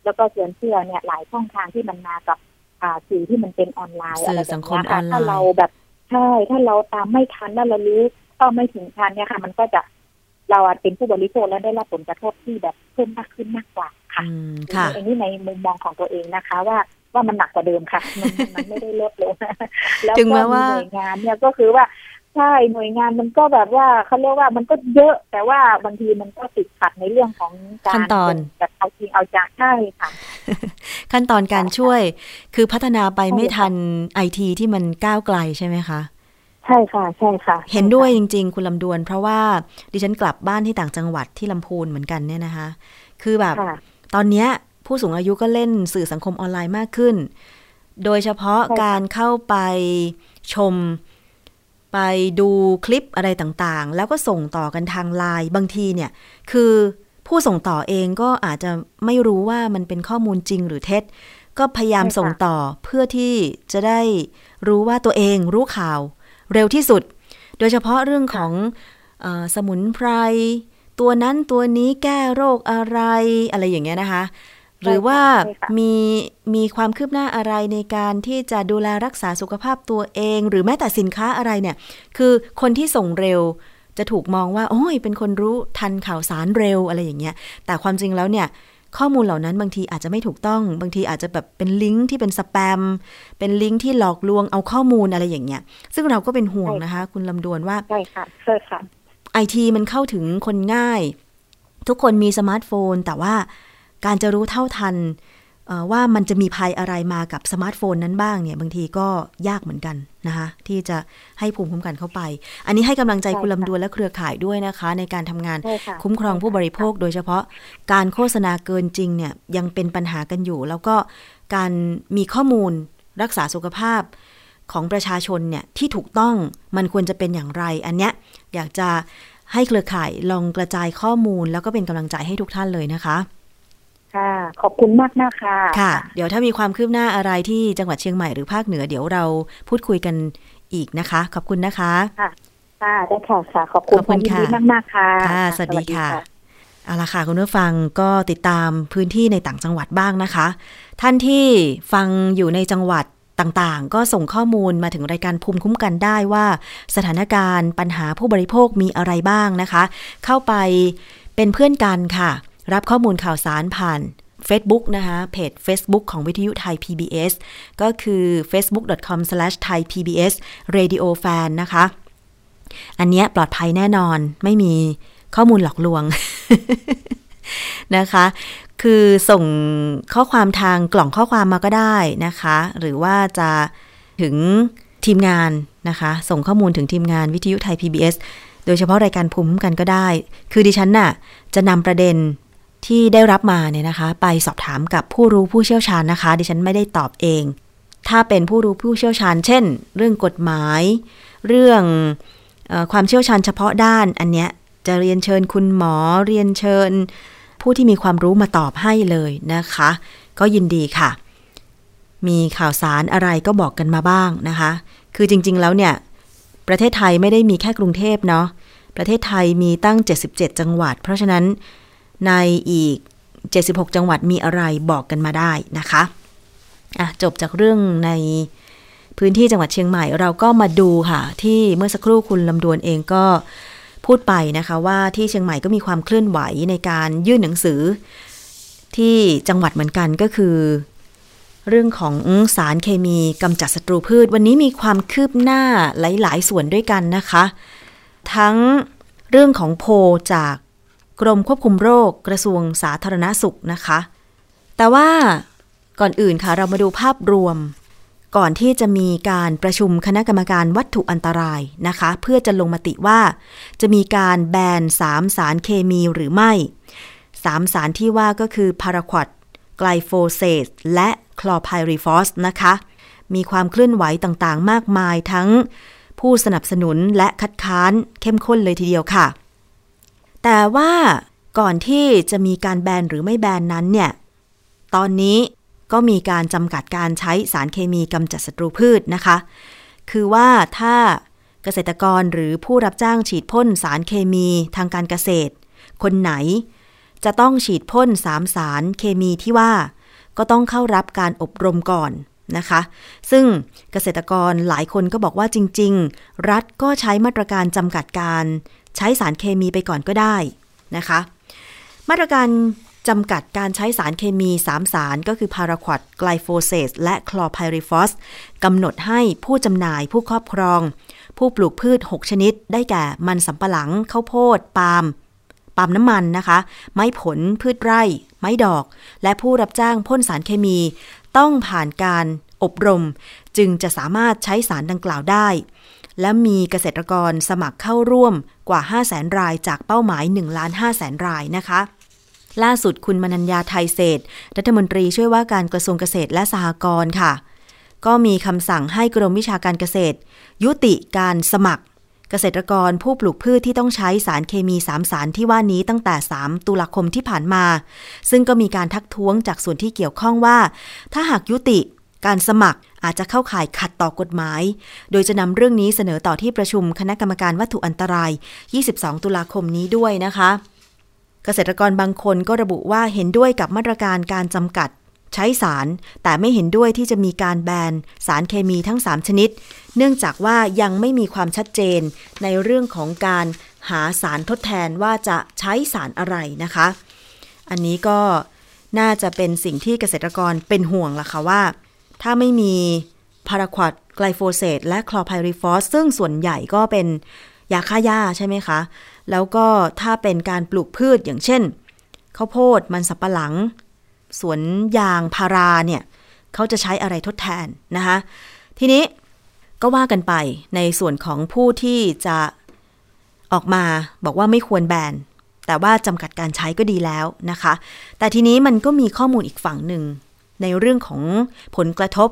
แล้วก็เชิญเชื่อเนี่ยหลายช่องทางที่มันมากับอ่าสื่อที่มันเป็นออนไลน์อะไรแบบนี้ค่ะถ้าเราแบบใช่ถ้าเราตามไม่ทันแล้วเรารู้ก็ไม่ถึงทันเนี่ยค่ะ มันก็จะ เราเป็นผู้บริโภคแล้วได้รับผลกระทบที่แบบเพิ่มมากขึ้นมากกว่าค่ะอันนี้ในมุมมองของตัวเองนะคะว่าว่ามันหนักกว่าเดิมค่ะ มันมันไม่ได้ลดลงแล้วก็หน่วยงานเนี่ยก็คือว่าใช่หน่วยงานมันก็แบบว่าเขาเรียกว่ามันก็เยอะ แต่ว่าบางทีมันก็ติดขัดในเรื่องของการขั้นตอนแบบเอาจริงเอาจังใช่ค่ะ ขั้นตอนการช่วย คือพัฒนาไปไม่ทันไอทีที่มันก้าวไกลใช่ไหมคะ ใช่ค่ะ ใช่ค่ะ เห็นด้วยจริง ๆ คุณลำดวน เพราะว่าดิฉันกลับบ้านที่ต่างจังหวัดที่ลำพูนเหมือนกันเนี่ยนะคะ คือแบบตอนนี้ผู้สูงอายุก็เล่นสื่อสังคมออนไลน์มากขึ้น โดยเฉพาะการเข้าไปชมไปดูคลิปอะไรต่างๆ แล้วก็ส่งต่อกันทางไลน์บางทีเนี่ย คือผู้ส่งต่อเองก็อาจจะไม่รู้ว่ามันเป็นข้อมูลจริงหรือเท็จ ก็พยายามส่งต่อเพื่อที่จะได้รู้ว่าตัวเองรู้ข่าว เร็วที่สุด โดยเฉพาะเรื่องของอสมุนไพร ตัวนั้นตัวนี้แก้โรคอะไรอะไรอย่างเงี้ยนะคะ หรือว่ามีมีความคืบหน้าอะไรในการที่จะดูแลรักษาสุขภาพตัวเอง หรือแม้แต่สินค้าอะไรเนี่ย คือคนที่ส่งเร็วจะถูกมองว่า โอ้ยเป็นคนรู้ทันข่าวสารเร็วอะไรอย่างเงี้ย แต่ความจริงแล้วเนี่ย ข้อมูลเหล่านั้นบางทีอาจจะไม่ถูกต้อง บางทีอาจจะแบบเป็นลิงก์ที่เป็นสแปม เป็นลิงก์ที่หลอกลวงเอาข้อมูลอะไรอย่างเงี้ย ซึ่งเราก็เป็นห่วงนะคะ คุณลำดวนว่าใช่ค่ะใช่ค่ะไอทีมันเข้าถึงคนง่าย ทุกคนมีสมาร์ทโฟน แต่ว่าการจะรู้เท่าทัน ว่ามันจะมีภัยอะไรมากับสมาร์ทโฟนนั้นบ้างเนี่ยบางทีก็ยากเหมือนกันนะคะที่จะให้ภูมิคุ้มกันเข้าไป อันนี้ให้กำลังใจคุณลำดวนและเครือข่ายด้วยนะคะ ในการทำงานคุ้มครองผู้บริโภค โดยเฉพาะการโฆษณาเกินจริงเนี่ยยังเป็นปัญหากันอยู่ แล้วก็การมีข้อมูลรักษาสุขภาพของประชาชนเนี่ยที่ถูกต้องมันควรจะเป็นอย่างไร อันเนี้ยอยากจะให้เครือข่ายลองกระจายข้อมูล แล้วก็เป็นกำลังใจให้ทุกท่านเลยนะคะ ค่ะ ขอบคุณมากนะคะ ค่ะ เดี๋ยวถ้ามีความคืบหน้าอะไรที่จังหวัดเชียงใหม่หรือภาคเหนือเดี๋ยวเราพูดคุยกันอีกนะคะ ขอบคุณนะคะ ค่ะค่ะได้ค่ะค่ะ ขอบคุณคุณค่ะมากมากค่ะ ค่ะ สวัสดีค่ะ เอาละค่ะคุณผู้ฟังก็ติดตามพื้นที่ในต่างจังหวัดบ้างนะคะ ท่านที่ฟังอยู่ในจังหวัดต่างๆ ก็ส่งข้อมูลมาถึงรายการภูมิคุ้มกันได้ว่า สถานการณ์ปัญหาผู้บริโภคมีอะไรบ้างนะคะ เข้าไปเป็นเพื่อนกันค่ะ รับข้อมูลข่าวสารผ่าน Facebook นะคะเพจ Facebook ของวิทยุไทย PBS ก็คือ facebook.com/thaipbsradiofan นะคะ อันนี้ปลอดภัยแน่นอนไม่มีข้อมูลหลอกลวงนะคะ คือส่งข้อความทางกล่องข้อความมาก็ได้นะคะ หรือว่าจะถึงทีมงานนะคะ ส่งข้อมูลถึงทีมงานวิทยุไทย PBS โดยเฉพาะรายการภูมิคุ้มกันก็ได้ คือดิฉันน่ะ จะนำประเด็น ที่ได้รับมาเนี่ยนะคะ ไปสอบถามกับผู้รู้ผู้เชี่ยวชาญนะคะ ดิฉันไม่ได้ตอบเอง ถ้าเป็นผู้รู้ผู้เชี่ยวชาญ เช่น เรื่องกฎหมาย เรื่องอความเชี่ยวชาญเฉพาะด้านอันเนี้ยจะเรียนเชิญคุณหมอเรียนเชิญ ผู้ที่มีความรู้มาตอบให้เลยนะคะ ก็ยินดีค่ะ มีข่าวสารอะไรก็บอกกันมาบ้างนะคะ คือจริง ๆ แล้วเนี่ย ประเทศไทยไม่ได้มีแค่กรุงเทพเนาะประเทศไทยมีตั้ง 77 จังหวัด เพราะฉะนั้น ในอีก 76 จังหวัดมีอะไรบอกกันมาได้นะคะอะจบจากเรื่องในพื้นที่จังหวัดเชียงใหม่เราก็มาดูค่ะ ที่เมื่อสักครู่คุณลำดวนเองก็พูดไปนะคะว่าที่เชียงใหม่ก็มีความเคลื่อนไหวในการยื่นหนังสือ ที่จังหวัดเหมือนกันก็คือ เรื่องของสารเคมีกำจัดศัตรูพืช วันนี้มีความคืบหน้าหลาย ๆ ส่วนด้วยกันนะคะ ทั้งเรื่องของโพจาก กรมควบคุมโรคกระทรวงสาธารณสุขนะคะ แต่ว่าก่อนอื่นค่ะเรามาดูภาพรวม ก่อนที่จะมีการประชุมคณะกรรมการวัตถุอันตรายนะคะ เพื่อจะลงมติว่า จะมีการแบนสามสารเคมีหรือไม่สามสารที่ว่าก็คือพาราควดไกลโฟเซตและคลอไพริฟอสนะคะ มีความเคลื่อนไหวต่างๆ มากมายทั้งผู้สนับสนุนและคัดค้านเข้มข้นเลยทีเดียวค่ะ แต่ว่าก่อนที่จะมีการแบนหรือไม่แบนนั้นเนี่ย ตอนนี้ก็มีการจำกัดการใช้สารเคมีกำจัดศัตรูพืชนะคะ คือว่าถ้าเกษตรกรหรือผู้รับจ้างฉีดพ่นสารเคมีทางการเกษตร คนไหน จะต้องฉีดพ่นสามสารเคมีที่ว่า ก็ต้องเข้ารับการอบรมก่อนนะคะ ซึ่งเกษตรกรหลายคนก็บอกว่าจริง ๆ รัฐก็ใช้มาตรการจำกัดการ ใช้สารเคมีไปก่อนก็ได้นะคะ มาตรการจำกัดการใช้สารเคมี 3 สารก็คือพาราควอดไกลโฟเซตและคลอไพริฟอสกำหนดให้ผู้จำหน่ายผู้ครอบครอง ผู้ปลูกพืช 6 ชนิด ได้แก่มันสำปะหลังข้าวโพดปาล์มปาล์มน้ำมันนะคะ ไม้ผลพืชไร่ ไม้ดอก และผู้รับจ้างพ่นสารเคมี ต้องผ่านการอบรม จึงจะสามารถใช้สารดังกล่าวได้ และมีเกษตรกรสมัครเข้าร่วมกว่า 5 0 0แสนรายจากเป้าหมาย1ล้าน5แสนรายนะคะ ล่าสุดคุณมนัญญาไทยเศษ รัฐมนตรีช่วยว่าการกระทรวงเกษตรและสหกรณ์ค่ะ ก็มีคำสั่งให้กรมวิชาการเกษตร ยุติการสมัครเกษตรกรผู้ปลูกพืชที่ต้องใช้สารเคมีสามสารที่ว่านี้ตั้งแต่ 3 ตุลาคมที่ผ่านมา ซึ่งก็มีการทักท้วงจากส่วนที่เกี่ยวข้องว่า ถ้าหากยุติ การสมัครอาจจะเข้าข่ายขัดต่อกฎหมาย โดยจะนำเรื่องนี้เสนอต่อที่ประชุมคณะกรรมการวัตถุอันตราย 22 ตุลาคมนี้ด้วยนะคะ เกษตรกรบางคนก็ระบุว่าเห็นด้วยกับมาตรการการจำกัดใช้สาร แต่ไม่เห็นด้วยที่จะมีการแบนสารเคมีทั้ง 3 ชนิด เนื่องจากว่ายังไม่มีความชัดเจนในเรื่องของการหาสารทดแทนว่าจะใช้สารอะไรนะคะ อันนี้ก็น่าจะเป็นสิ่งที่เกษตรกรเป็นห่วงล่ะค่ะว่า ถ้าไม่มีพาราควดไกลโฟเซตและคลอไพริฟอสซึ่งส่วนใหญ่ก็เป็นยาฆ่าหญ้าใช่ไหมคะ แล้วก็ถ้าเป็นการปลูกพืชอย่างเช่นข้าวโพดมันสับปะหลัง สวนยางพาราเนี่ยเขาจะใช้อะไรทดแทนนะคะทีนี้ก็ว่ากันไปในส่วนของผู้ที่จะออกมาบอกว่าไม่ควรแบน แต่ว่าจำกัดการใช้ก็ดีแล้วนะคะ แต่ทีนี้มันก็มีข้อมูลอีกฝั่งหนึ่ง ในเรื่องของผลกระทบ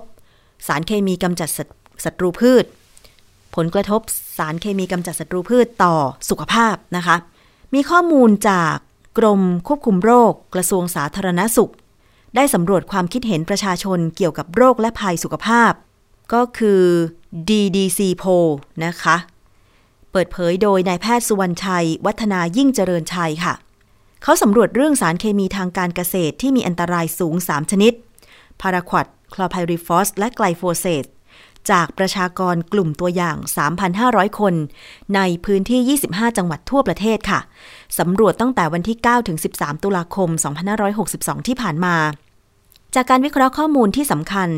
สารเคมีกำจัดศัตรูพืช ผลกระทบสารเคมีกำจัดศัตรูพืชต่อสุขภาพนะคะ มีข้อมูลจากกรมควบคุมโรค กระทรวงสาธารณสุข ได้สำรวจความคิดเห็นประชาชนเกี่ยวกับโรคและภัยสุขภาพ ก็คือ DDC p o นะคะ เปิดเผยโดยนายแพทย์สุวรรณชัย วัฒนายิ่งเจริญชัยค่ะเขาสำรวจเรื่องสารเคมีทางการเกษตรที่มีอันตรายสูง 3 ชนิด พาราควดคลอไพริฟอส และไกลโฟเซตจากประชากรกลุ่มตัวอย่าง 3,500 คน ในพื้นที่ 25 จังหวัดทั่วประเทศค่ะ สำรวจตั้งแต่วันที่ 9 ถึง 13 ตุลาคม 2562 ที่ผ่านมา จากการวิเคราะห์ข้อมูลที่สำคัญ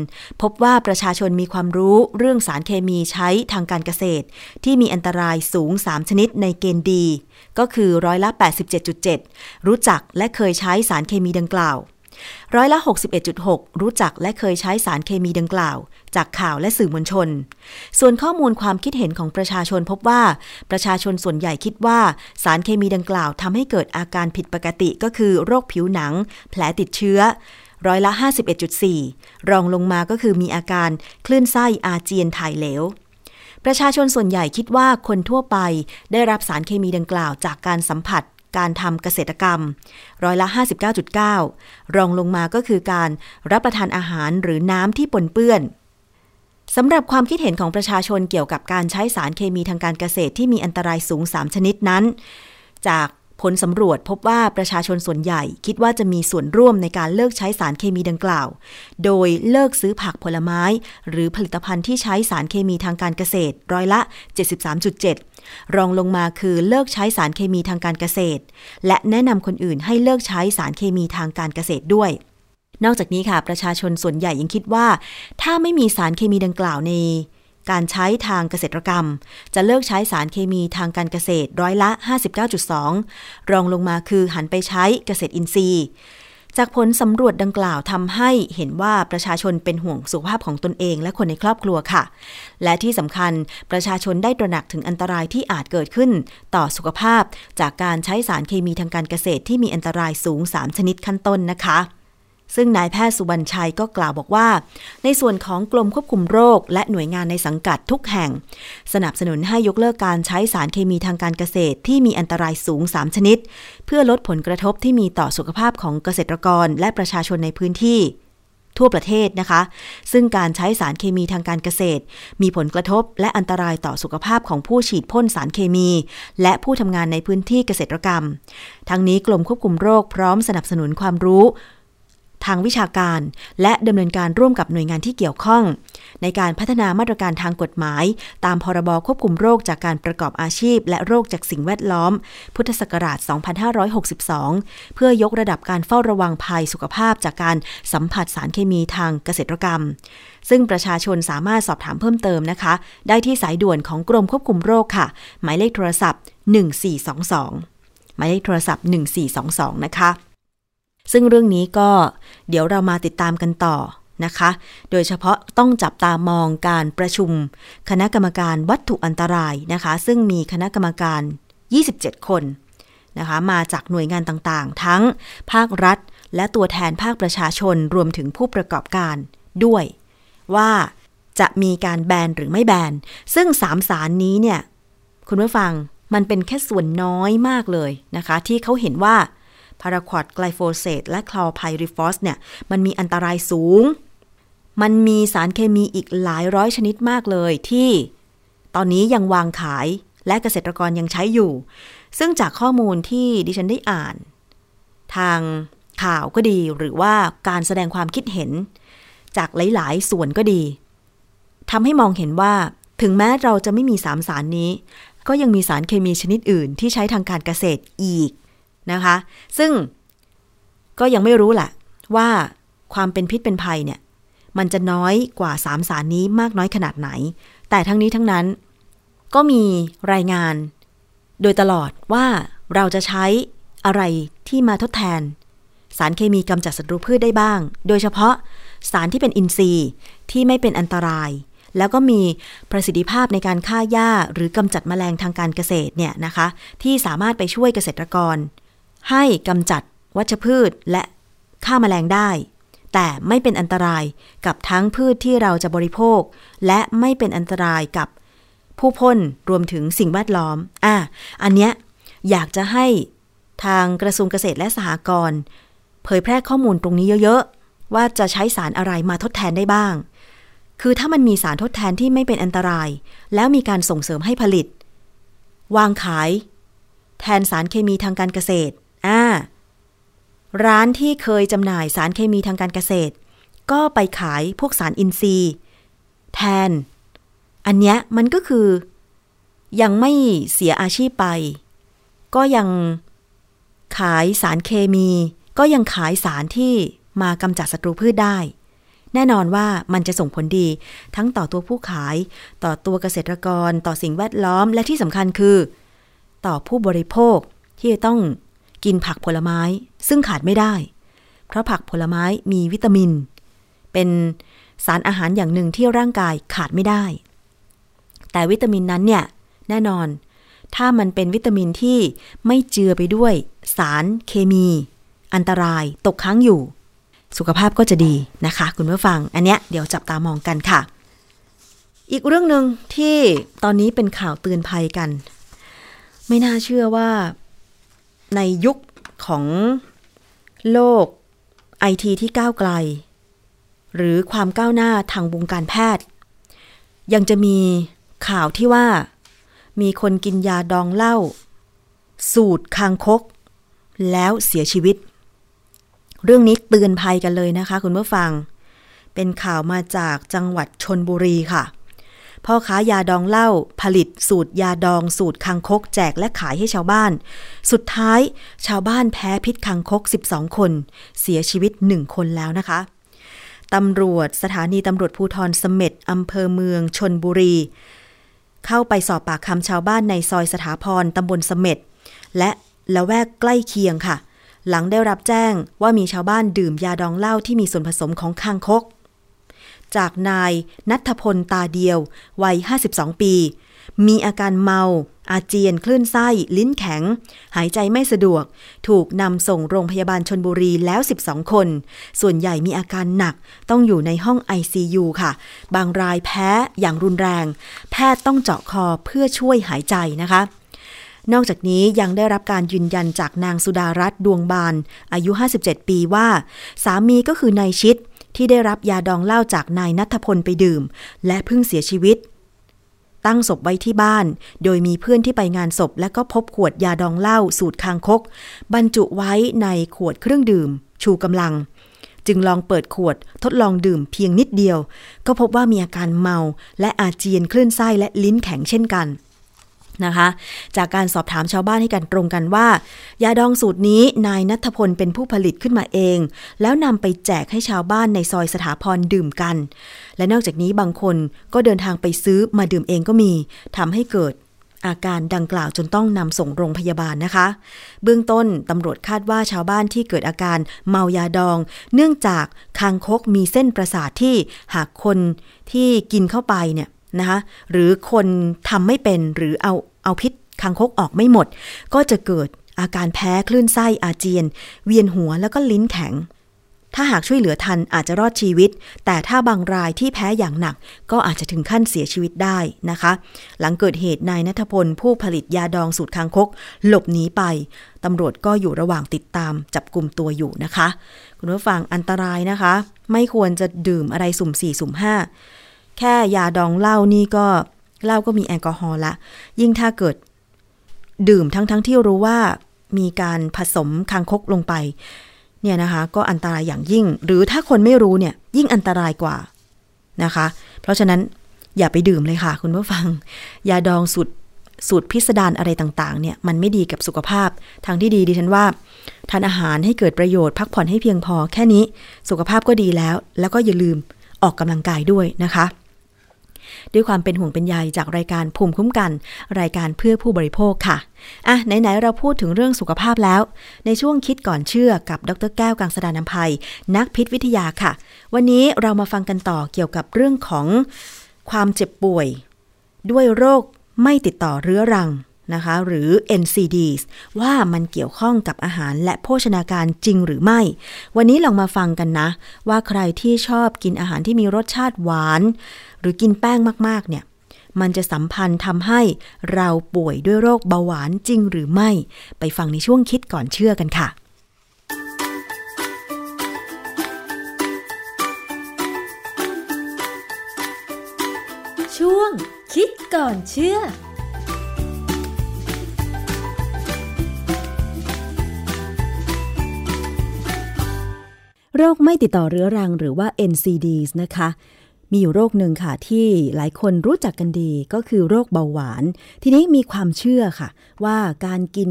พบว่าประชาชนมีความรู้เรื่องสารเคมีใช้ทางการเกษตร ที่มีอันตรายสูง 3 ชนิดในเกณฑ์ดี ก็คือร้อยละ 87.7 รู้จักและเคยใช้สารเคมีดังกล่าว ร้อยละ 61.6 รู้จักและเคยใช้สารเคมีดังกล่าว จากข่าวและสื่อมวลชน ส่วนข้อมูลความคิดเห็นของประชาชนพบว่า ประชาชนส่วนใหญ่คิดว่า สารเคมีดังกล่าวทำให้เกิดอาการผิดปกติก็คือโรคผิวหนัง แผลติดเชื้อร้อยละ 51.4 รองลงมาก็คือมีอาการคลื่นไส้อาเจียนถ่ายเหลว ประชาชนส่วนใหญ่คิดว่าคนทั่วไปได้รับสารเคมีดังกล่าวจากการสัมผัส การทำเกษตรกรรม ร้อยละ 59.9 รองลงมาก็คือการรับประทานอาหารหรือน้ำที่ปนเปื้อนสำหรับความคิดเห็นของประชาชนเกี่ยวกับการใช้สารเคมีทางการเกษตรที่มีอันตรายสูง 3 ชนิดนั้น จากผลสำรวจพบว่าประชาชนส่วนใหญ่คิดว่าจะมีส่วนร่วมในการเลิกใช้สารเคมีดังกล่าว โดยเลิกซื้อผักผลไม้ หรือผลิตภัณฑ์ที่ใช้สารเคมีทางการเกษตรร้อยละ 73.7 รองลงมาคือเลิกใช้สารเคมีทางการเกษตร และแนะนำคนอื่นให้เลิกใช้สารเคมีทางการเกษตรด้วย นอกจากนี้ค่ะ ประชาชนส่วนใหญ่ยังคิดว่า ถ้าไม่มีสารเคมีดังกล่าวในการใช้ทางเกษตรกรรม จะเลิกใช้สารเคมีทางการเกษตรร้อยละ 59.2 รองลงมาคือหันไปใช้เกษตรอินทรีย์ จากผลสำรวจดังกล่าวทำให้เห็นว่าประชาชนเป็นห่วงสุขภาพของตนเองและคนในครอบครัวค่ะ และที่สำคัญประชาชนได้ตระหนักถึงอันตรายที่อาจเกิดขึ้น ต่อสุขภาพ จากการใช้สารเคมีทางการเกษตรที่มีอันตรายสูง 3 ชนิดขั้นต้นนะคะ ซึ่งนายแพทย์สุวรรณชัยก็กล่าวบอกว่า ในส่วนของกรมควบคุมโรค และหน่วยงานในสังกัดทุกแห่ง สนับสนุนให้ยกเลิกการใช้สารเคมีทางการเกษตรที่มีอันตรายสูง 3 ชนิด เพื่อลดผลกระทบที่มีต่อสุขภาพของเกษตรกรและประชาชนในพื้นที่ทั่วประเทศนะคะ ซึ่งการใช้สารเคมีทางการเกษตร มีผลกระทบและอันตรายต่อสุขภาพของผู้ฉีดพ่นสารเคมี และผู้ทำงานในพื้นที่เกษตรกรรม ทั้งนี้กรมควบคุมโรคพร้อมสนับสนุนความรู้ ทางวิชาการ และดำเนินการร่วมกับหน่วยงานที่เกี่ยวข้อง ในการพัฒนามาตรการทางกฎหมาย ตามพรบควบคุมโรคจากการประกอบอาชีพ และโรคจากสิ่งแวดล้อม พุทธศักราช 2562 เพื่อยกระดับการเฝ้าระวังภัยสุขภาพจากการสัมผัสสารเคมีทางเกษตรกรรม ซึ่งประชาชนสามารถสอบถามเพิ่มเติมนะคะ ได้ที่สายด่วนของกรมควบคุมโรคค่ะ หมายเลขโทรศัพท์ 1422 หมายเลขโทรศัพท์ 1422 นะคะ ซึ่งเรื่องนี้ก็เดี๋ยวเรามาติดตามกันต่อนะคะ โดยเฉพาะต้องจับตามองการประชุม คณะกรรมการวัตถุอันตรายนะคะ ซึ่งมีคณะกรรมการ 27 คนนะคะ มาจากหน่วยงานต่างๆ ทั้งภาครัฐ และตัวแทนภาคประชาชนรวมถึงผู้ประกอบการด้วย ว่าจะมีการแบนหรือไม่แบน ซึ่งสามสารนี้เนี่ย คุณผู้ฟังมันเป็นแค่ส่วนน้อยมากเลยนะคะ ที่เขาเห็นว่า พาราควอดไกลโฟเซตและคลอไพริฟอสเนี่ย มันมีอันตรายสูง มันมีสารเคมีอีกหลายร้อยชนิดมากเลยที่ตอนนี้ยังวางขายและเกษตรกรยังใช้อยู่ ซึ่งจากข้อมูลที่ดิฉันได้อ่าน ทางข่าวก็ดีหรือว่าการแสดงความคิดเห็น จากหลาย ๆ ส่วนก็ดีทำให้มองเห็นว่าถึงแม้เราจะไม่มีสามสารนี้ ก็ยังมีสารเคมีชนิดอื่นที่ใช้ทางการเกษตรอีก นะคะ ซึ่งก็ยังไม่รู้แหละว่าความเป็นพิษเป็นภัยเนี่ย มันจะน้อยกว่าสามสารนี้มากน้อยขนาดไหน แต่ทั้งนี้ทั้งนั้น ก็มีรายงาน โดยตลอดว่าเราจะใช้อะไรที่มาทดแทน สารเคมีกำจัดศัตรูพืชได้บ้าง โดยเฉพาะสารที่เป็นอินทรีย์ที่ไม่เป็นอันตราย แล้วก็มีประสิทธิภาพในการฆ่าหญ้า หรือกำจัดแมลงทางการเกษตรเนี่ยนะคะ ที่สามารถไปช่วยเกษตรกร ให้กำจัดวัชพืชและฆ่าแมลงได้ แต่ไม่เป็นอันตรายกับทั้งพืชที่เราจะบริโภค และไม่เป็นอันตรายกับผู้พ่นรวมถึงสิ่งแวดล้อม อะ อันเนี้ยอยากจะให้ทางกระทรวงเกษตรและสหกรณ์เผยแพร่ข้อมูลตรงนี้เยอะๆ ว่าจะใช้สารอะไรมาทดแทนได้บ้าง คือถ้ามันมีสารทดแทนที่ไม่เป็นอันตราย แล้วมีการส่งเสริมให้ผลิต วางขาย แทนสารเคมีทางการเกษตร ร้านที่เคยจำหน่ายสารเคมีทางการเกษตร ก็ไปขายพวกสารอินทรีย์ แทน อันเนี้ยมันก็คือ ยังไม่เสียอาชีพไป ก็ยังขายสารเคมี ก็ยังขายสารที่มากำจัดศัตรูพืชได้ แน่นอนว่ามันจะส่งผลดี ทั้งต่อตัวผู้ขาย ต่อตัวเกษตรกร ต่อสิ่งแวดล้อม และที่สำคัญคือ ต่อผู้บริโภคที่ต้อง กินผักผลไม้ ซึ่งขาดไม่ได้ เพราะผักผลไม้มีวิตามิน เป็นสารอาหารอย่างหนึ่งที่ร่างกายขาดไม่ได้ แต่วิตามินนั้นเนี่ยแน่นอน ถ้ามันเป็นวิตามินที่ไม่เจือไปด้วย สารเคมี อันตรายตกค้างอยู่ สุขภาพก็จะดีนะคะ คุณผู้ฟัง อันเนี้ยเดี๋ยวจับตามองกันค่ะ อีกเรื่องหนึ่งที่ตอนนี้เป็นข่าวเตือนภัยกัน ไม่น่าเชื่อว่า ในยุคของโลกไอทีที่ก้าวไกล หรือความก้าวหน้าทางวงการแพทย์ ยังจะมีข่าวที่ว่า มีคนกินยาดองเหล้าสูตรคางคก แล้วเสียชีวิต เรื่องนี้เตือนภัยกันเลยนะคะคุณผู้ฟัง เป็นข่าวมาจากจังหวัดชนบุรีค่ะ พ่อค้ายาดองเหล้าผลิตสูตรยาดองสูตรคังคกแจกและขายให้ชาวบ้าน สุดท้ายชาวบ้านแพ้พิษคังคก 12 คน เสียชีวิต 1 คนแล้วนะคะตำรวจสถานีตำรวจภูทรเสม็ดอำเภอเมืองชนบุรี เข้าไปสอบปากคำชาวบ้านในซอยสถาพรตำบลเสม็ดและละแวกใกล้เคียงค่ะ หลังได้รับแจ้งว่ามีชาวบ้านดื่มยาดองเหล้าที่มีส่วนผสมของคังคก จากนายนัทพลตาเดียว วัย 52 ปี มีอาการเมา อาเจียนคลื่นไส้ ลิ้นแข็ง หายใจไม่สะดวก ถูกนำส่งโรงพยาบาลชนบุรีแล้ว 12 คน ส่วนใหญ่มีอาการหนักต้องอยู่ในห้อง ICU ค่ะ บางรายแพ้อย่างรุนแรง แพทย์ต้องเจาะคอเพื่อช่วยหายใจนะคะนอกจากนี้ยังได้รับการยืนยันจากนางสุดารัตน์ดวงบาน อายุ 57 ปีว่า สามีก็คือนายชิด ที่ได้รับยาดองเหล้าจากนายนัทพลไปดื่ม และเพิ่งเสียชีวิต ตั้งศพไว้ที่บ้าน โดยมีเพื่อนที่ไปงานศพ และก็พบขวดยาดองเหล้าสูตรคางคก บรรจุไว้ในขวดเครื่องดื่ม ชูกำลัง จึงลองเปิดขวดทดลองดื่มเพียงนิดเดียว ก็พบว่ามีอาการเมา และอาเจียนคลื่นไส้และลิ้นแข็งเช่นกัน นะคะ จากการสอบถามชาวบ้านให้กันตรงกันว่า ยาดองสูตรนี้นายนัทพลเป็นผู้ผลิตขึ้นมาเอง แล้วนำไปแจกให้ชาวบ้านในซอยสถาพรดื่มกัน และนอกจากนี้บางคนก็เดินทางไปซื้อมาดื่มเองก็มีทำให้เกิดอาการดังกล่าวจนต้องนำส่งโรงพยาบาลนะคะ เบื้องต้นตำรวจคาดว่าชาวบ้านที่เกิดอาการเมายาดอง เนื่องจากคางคกมีเส้นประสาทที่หากคนที่กินเข้าไปเนี่ย นะคะหรือคนทำไม่เป็นหรือเอาเอาพิษคางคกออกไม่หมด ก็จะเกิดอาการแพ้คลื่นไส้อาเจียน เวียนหัวแล้วก็ลิ้นแข็ง ถ้าหากช่วยเหลือทันอาจจะรอดชีวิต แต่ถ้าบางรายที่แพ้อย่างหนัก ก็อาจจะถึงขั้นเสียชีวิตได้นะคะ หลังเกิดเหตุนายนัทพล ผู้ผลิตยาดองสูตรคางคก หลบหนีไปตำรวจก็อยู่ระหว่างติดตามจับกลุ่มตัวอยู่นะคะ คุณผู้ฟังอันตรายนะคะ ไม่ควรจะดื่มอะไรสุ่มสี่สุ่มห้า แค่ยาดองเหล้านี่ก็เหล้าก็มีแอลกอฮอล์ละ ยิ่งถ้าเกิด ดื่มทั้งๆทที่รู้ว่ามีการผสมคางคกลงไป เนี่ยนะคะ ก็อันตรายอย่างยิ่ง หรือถ้าคนไม่รู้เนี่ย ยิ่งอันตรายกว่านะคะ เพราะฉะนั้นอย่าไปดื่มเลยค่ะ คุณผู้ฟัง ยาดองสูตรสูตรพิสดารอะไรต่างๆ เนี่ย มันไม่ดีกับสุขภาพ ทางที่ดีดิฉันว่า ทานอาหารให้เกิดประโยชน์ พักผ่อนให้เพียงพอแค่นี้ สุขภาพก็ดีแล้ว แล้วก็อย่าลืมออกกำลังกายด้วยนะคะ ด้วยความเป็นห่วงเป็นใยจากรายการภูมิคุ้มกัน รายการเพื่อผู้บริโภคค่ะอะไหนๆเราพูดถึงเรื่องสุขภาพแล้ว ในช่วงคิดก่อนเชื่อกับดรแก้วกังสดานนภัย นักพิษวิทยาค่ะ วันนี้เรามาฟังกันต่อเกี่ยวกับเรื่องของความเจ็บป่วย ด้วยโรคไม่ติดต่อเรื้อรัง นะคะหรือ NCDs ว่ามันเกี่ยวข้องกับอาหารและโภชนาการจริงหรือไม่ วันนี้ลองมาฟังกันนะ ว่าใครที่ชอบกินอาหารที่มีรสชาติหวาน หรือกินแป้งมากๆเนี่ยมันจะสัมพันธ์ทำให้เราป่วยด้วยโรคเบาหวานจริงหรือไม่ ไปฟังในช่วงคิดก่อนเชื่อกันค่ะ ช่วงคิดก่อนเชื่อ โรคไม่ติดต่อเรื้อรังหรือว่า NCDs นะคะ มีอยู่โรคหนึ่งค่ะ ที่หลายคนรู้จักกันดีก็คือโรคเบาหวาน ทีนี้มีความเชื่อค่ะ ว่าการกิน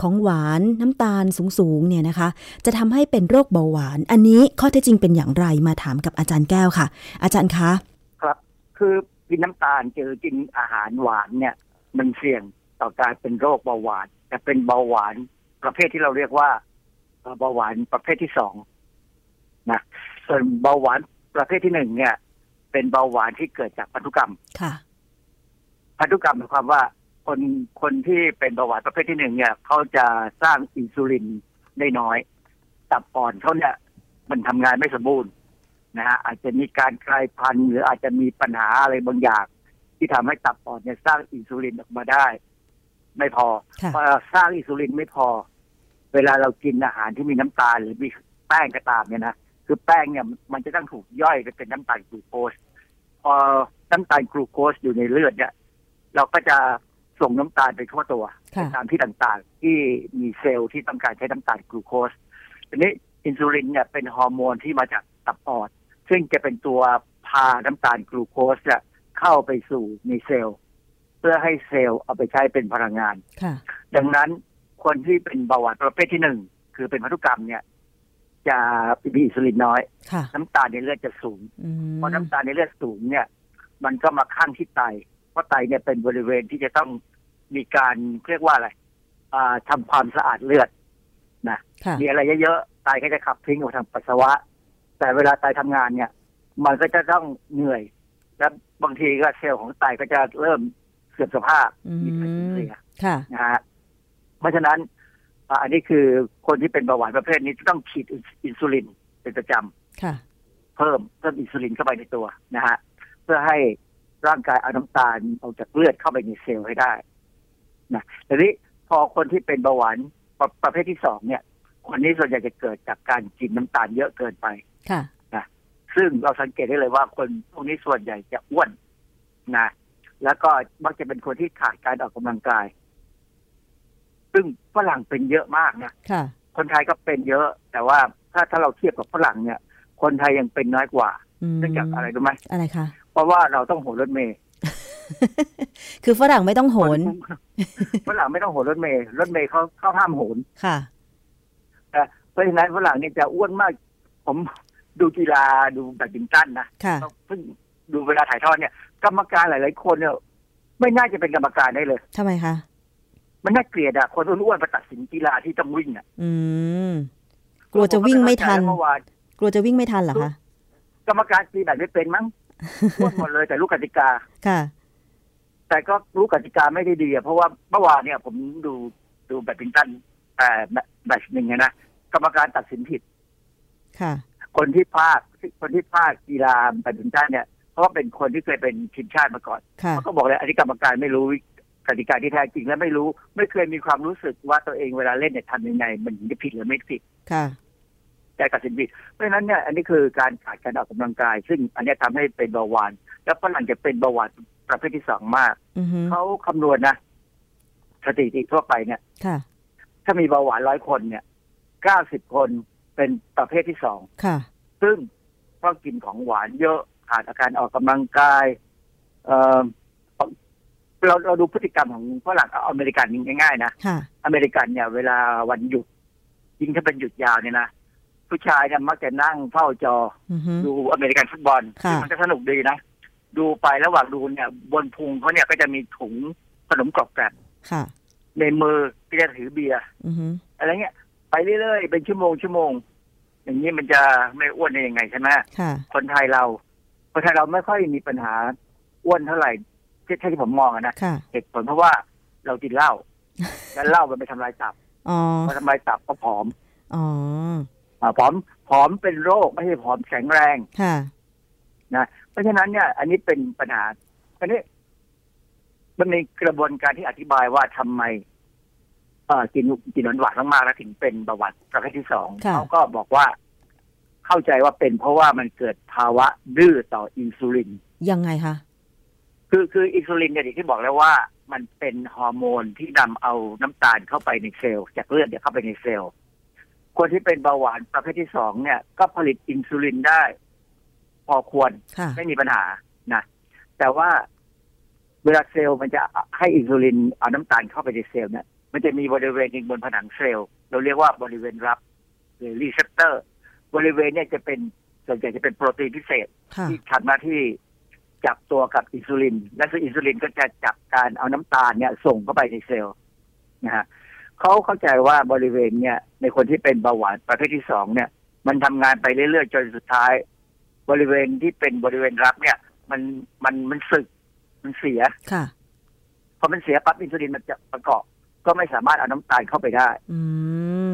ของหวานน้ำตาลสูงๆเนี่ยนะคะ จะทำให้เป็นโรคเบาหวาน อันนี้ข้อเท็จจริงเป็นอย่างไรมาถามกับอาจารย์แก้วค่ะ อาจารย์คะครับ คือกินน้ำตาลเจอกินอาหารหวานเนี่ย มันเสี่ยงต่อการเป็นโรคเบาหวาน แต่เป็นเบาหวานประเภทที่เราเรียกว่าเบาหวานประเภทที่สอง นะส่วนเบาหวานประเภทที่หนึ่งเนี่ย เป็นเบาหวานที่เกิดจากพันธุกรรมค่ะพันธุกรรมหมายความว่าคนคนที่เป็นเบาหวานประเภทที่หนึ่งเนี่ยเขาจะสร้างอินซูลินได้น้อย ตับอ่อนเขาเนี่ย มันทำงานไม่สมบูรณ์นะฮะอาจจะมีการกลายพันธุ์หรืออาจจะมีปัญหาอะไรบางอย่าง ที่ทำให้ตับอ่อนเนี่ยสร้างอินซูลินออกมาได้ ไม่พอค่ะพอสร้างอินซูลินไม่พอ เวลาเรากินอาหารที่มีน้ำตาลหรือมีแป้งก็ตามเนี่ยนะ คือแป้งเนี่ยมันจะต้องถูกย่อยไปเป็นน้ำตาลกลูโคสพอน้ำตาลกลูโคสอยู่ในเลือดเนี่ยเราก็จะส่งน้ำตาลไปทั่วตัวค่ะตามที่ต่างๆ ที่มีเซลล์ที่ต้องการใช้น้ำตาลกลูโคสทีนี้อินซูลินเนี่ยเป็นฮอร์โมนที่มาจากตับอ่อนซึ่งจะเป็นตัวพาน้ำตาลกลูโคสเนี่ยเข้าไปสู่ในเซลล์ เพื่อให้เซลล์เอาไปใช้เป็นพลังงานค่ะดังนั้นคนที่เป็นเบาหวานประเภทที่หนึ่งคือเป็นพันธุกรรมเนี่ย จะมีอินซูลินน้อยค่ะน้ำตาลในเลือดจะสูงอืมเพราะน้ำตาลในเลือดสูงเนี่ย มันก็มาข้างที่ไต เพราะไตเนี่ยเป็นบริเวณที่จะต้องมีการเรียกว่าอะไรอ่าทำความสะอาดเลือดนะค่ะมีอะไรเยอะๆไตก็จะขับทิ้งออกทางปัสสาวะ แต่เวลาไตทำงานเนี่ย มันก็จะต้องเหนื่อย และบางทีก็เซลล์ของไตก็จะเริ่มเสื่อมสภาพอืมีการสูญมเสียค่ะนะฮะเพราะฉะนั้น อ่าอันนี้คือคนที่เป็นเบาหวานประเภทนี้จะต้องฉีดอินซูลินเป็นประจำค่ะเพิ่มเพิ่มอินซูลินเข้าไปในตัวนะฮะเพื่อให้ร่างกายเอาน้ำตาลออกจากเลือดเข้าไปในเซลล์ให้ได้นะทีนี้พอคนที่เป็นเบาหวานประประเภทที่สองเนี่ย คนนี้ส่วนใหญ่จะเกิดจากการกินน้ำตาลเยอะเกินไปค่ะซึ่งเราสังเกตได้เลยว่าคนพวกนี้ส่วนใหญ่จะอ้วนนะแล้วก็มักจะเป็นคนที่ขาดการออกกำลังกาย ซึ่งฝรั่งเป็นเยอะมากนะค่ะคนไทยก็เป็นเยอะ แต่ว่าถ้าถ้าเราเทียบกับฝรั่งเนี่ย คนไทยยังเป็นน้อยกว่าอืมเนื่องจากอะไรรู้ไหมอะไรคะเพราะว่าเราต้องโหนรถเมย์คือฝรั่งไม่ต้องโหนฝรั่งไม่ต้องโหนรถเมย์รถเมย์เขาเขาห้ามโหนค่ะเพราะฉะนั้นฝรั่งเนี่ยจะอ้วนมาก ผมดูกีฬาดูแบดมินตันนะค่ะเพิ่งดูเวลาถ่ายทอดเนี่ย กรรมการหลาย ๆ คนเนี่ยไม่น่าจะเป็นกรรมการได้เลยทำไมคะ มันน่าเกลียดอะคนอ้วนๆมาตัดสินกีฬาที่ต้องวิ่งอะอืมกลัวจะวิ่งไม่ทันเมื่อวานกลัวจะวิ่งไม่ทันเหรอคะกรรมการตีแบบไม่เป็นมั้งอ้วนหมดเลยแต่รู้กติกาค่ะ แต่ก็รู้กติกาไม่ได้ดีอะเพราะว่าเมื่อวานเนี่ย ผมดูดูแบดมินตันแต่แมตช์หนึ่งอะนะกรรมการตัดสินผิด ค่ะ คนที่พากคนที่พากกีฬาแบดมินตันเนี่ยเพราะว่าเป็นคนที่เคยเป็นทีมชาติมาก่อนค่ะเขาก็บอกเลยอันนี้กรรมการไม่รู้ กติกาที่แท้จริงและไม่รู้ ไม่เคยมีความรู้สึกว่าตัวเองเวลาเล่นเนี่ยทำยังไง มันถึงจะผิดหรือไม่ผิดค่ะแต่ตัดสินผิดเพราะฉะนั้นเนี่ยอันนี้คือการขาดการออกกำลังกาย ซึ่งอันเนี้ยทำให้เป็นเบาหวาน แล้วฝรั่งจะเป็นเบาหวานประเภทที่สองมากอือฮึเขาคำนวณนะสถิติทั่วไปเนี่ยค่ะถ้ามีเบาหวานร้อยคนเนี่ยเก้าสิบคนเป็นประเภทที่สองค่ะซึ่งต้องกินของหวานเยอะขาดอาการออกกำลังกาย เออ เราเราดูพฤติกรรมของฝรั่งเอาอเมริกันง่ายๆนะค่ะ อเมริกันเนี่ย เวลาวันหยุดยิ่งถ้าเป็นหยุดยาวเนี่ยนะผู้ชายเนี่ยมักจะนั่งเฝ้าจออือฮึ ดูอเมริกันฟุตบอลค่ะซึ่งมันก็สนุกดีนะ ดูไประหว่างดูเนี่ย บนพุงเขาเนี่ยก็จะมีถุงขนมกรอบแกรบค่ะ ในมือก็จะถือเบียร์ อือฮึอะไรเงี้ยไปเรื่อยๆ เป็นชั่วโมงชั่วโมง อย่างนี้มันจะไม่อ้วนได้ยังไงใช่ไหมค่ะ คนไทยเรา คนไทยเราไม่ค่อยมีปัญหาอ้วนเท่าไหร่ ที่ที่ผมมองอะนะค่ะเหตุผลเพราะว่าเรากินเหล้าแล้วเหล้ามันไปทำลายตับอ๋อพอทำลายตับก็ผอมอ๋ออ่าผอมผอมเป็นโรคไม่ใช่ผอมแข็งแรงค่ะเพราะฉะนั้นเนี่ย อันนี้เป็นปัญหาอันนี้มันมีกระบวนการที่อธิบายว่าทำไมเอ่อกินกินหวานๆมากๆแล้วถึงเป็นประวัติประเภทที่สองค่ะเขาก็บอกว่าเข้าใจว่าเป็นเพราะว่ามันเกิดภาวะดื้อต่ออินซูลินยังไงคะ คือคืออินซูลินเนี่ยอย่างที่บอกแล้วว่ามันเป็นฮอร์โมนที่นำเอาน้ำตาลเข้าไปในเซลล์จากเลือดเนี่ยเข้าไปในเซลล์คนที่เป็นเบาหวานประเภทที่สองเนี่ย ก็ผลิตอินซูลินได้ พอควรค่ะไม่มีปัญหานะแต่ว่าเวลาเซลล์มันจะให้อินซูลินเอาน้ำตาลเข้าไปในเซลล์เนี่ยมันจะมีบริเวณหนึ่งบนผนังเซลล์เราเรียกว่าบริเวณรับหรือ receptor บริเวณเนี่ยจะเป็นส่วนใหญ่จะเป็นโปรตีนพิเศษค่ะที่ทำหน้าที่ จับตัวกับอินซูลิน และซึ่งอินซูลินก็จะจับการเอาน้ำตาลเนี่ยส่งเข้าไปในเซลล์นะฮะเขาเข้าใจว่าบริเวณเนี่ย ในคนที่เป็นเบาหวานประเภทที่สองเนี่ย มันทำงานไปเรื่อยๆจนสุดท้าย บริเวณที่เป็นบริเวณรับเนี่ย มันมันมันสึกมันเสียค่ะพอมันเสียปั๊บอินซูลินมันจะประกอบ ก็ไม่สามารถเอาน้ำตาลเข้าไปได้ อื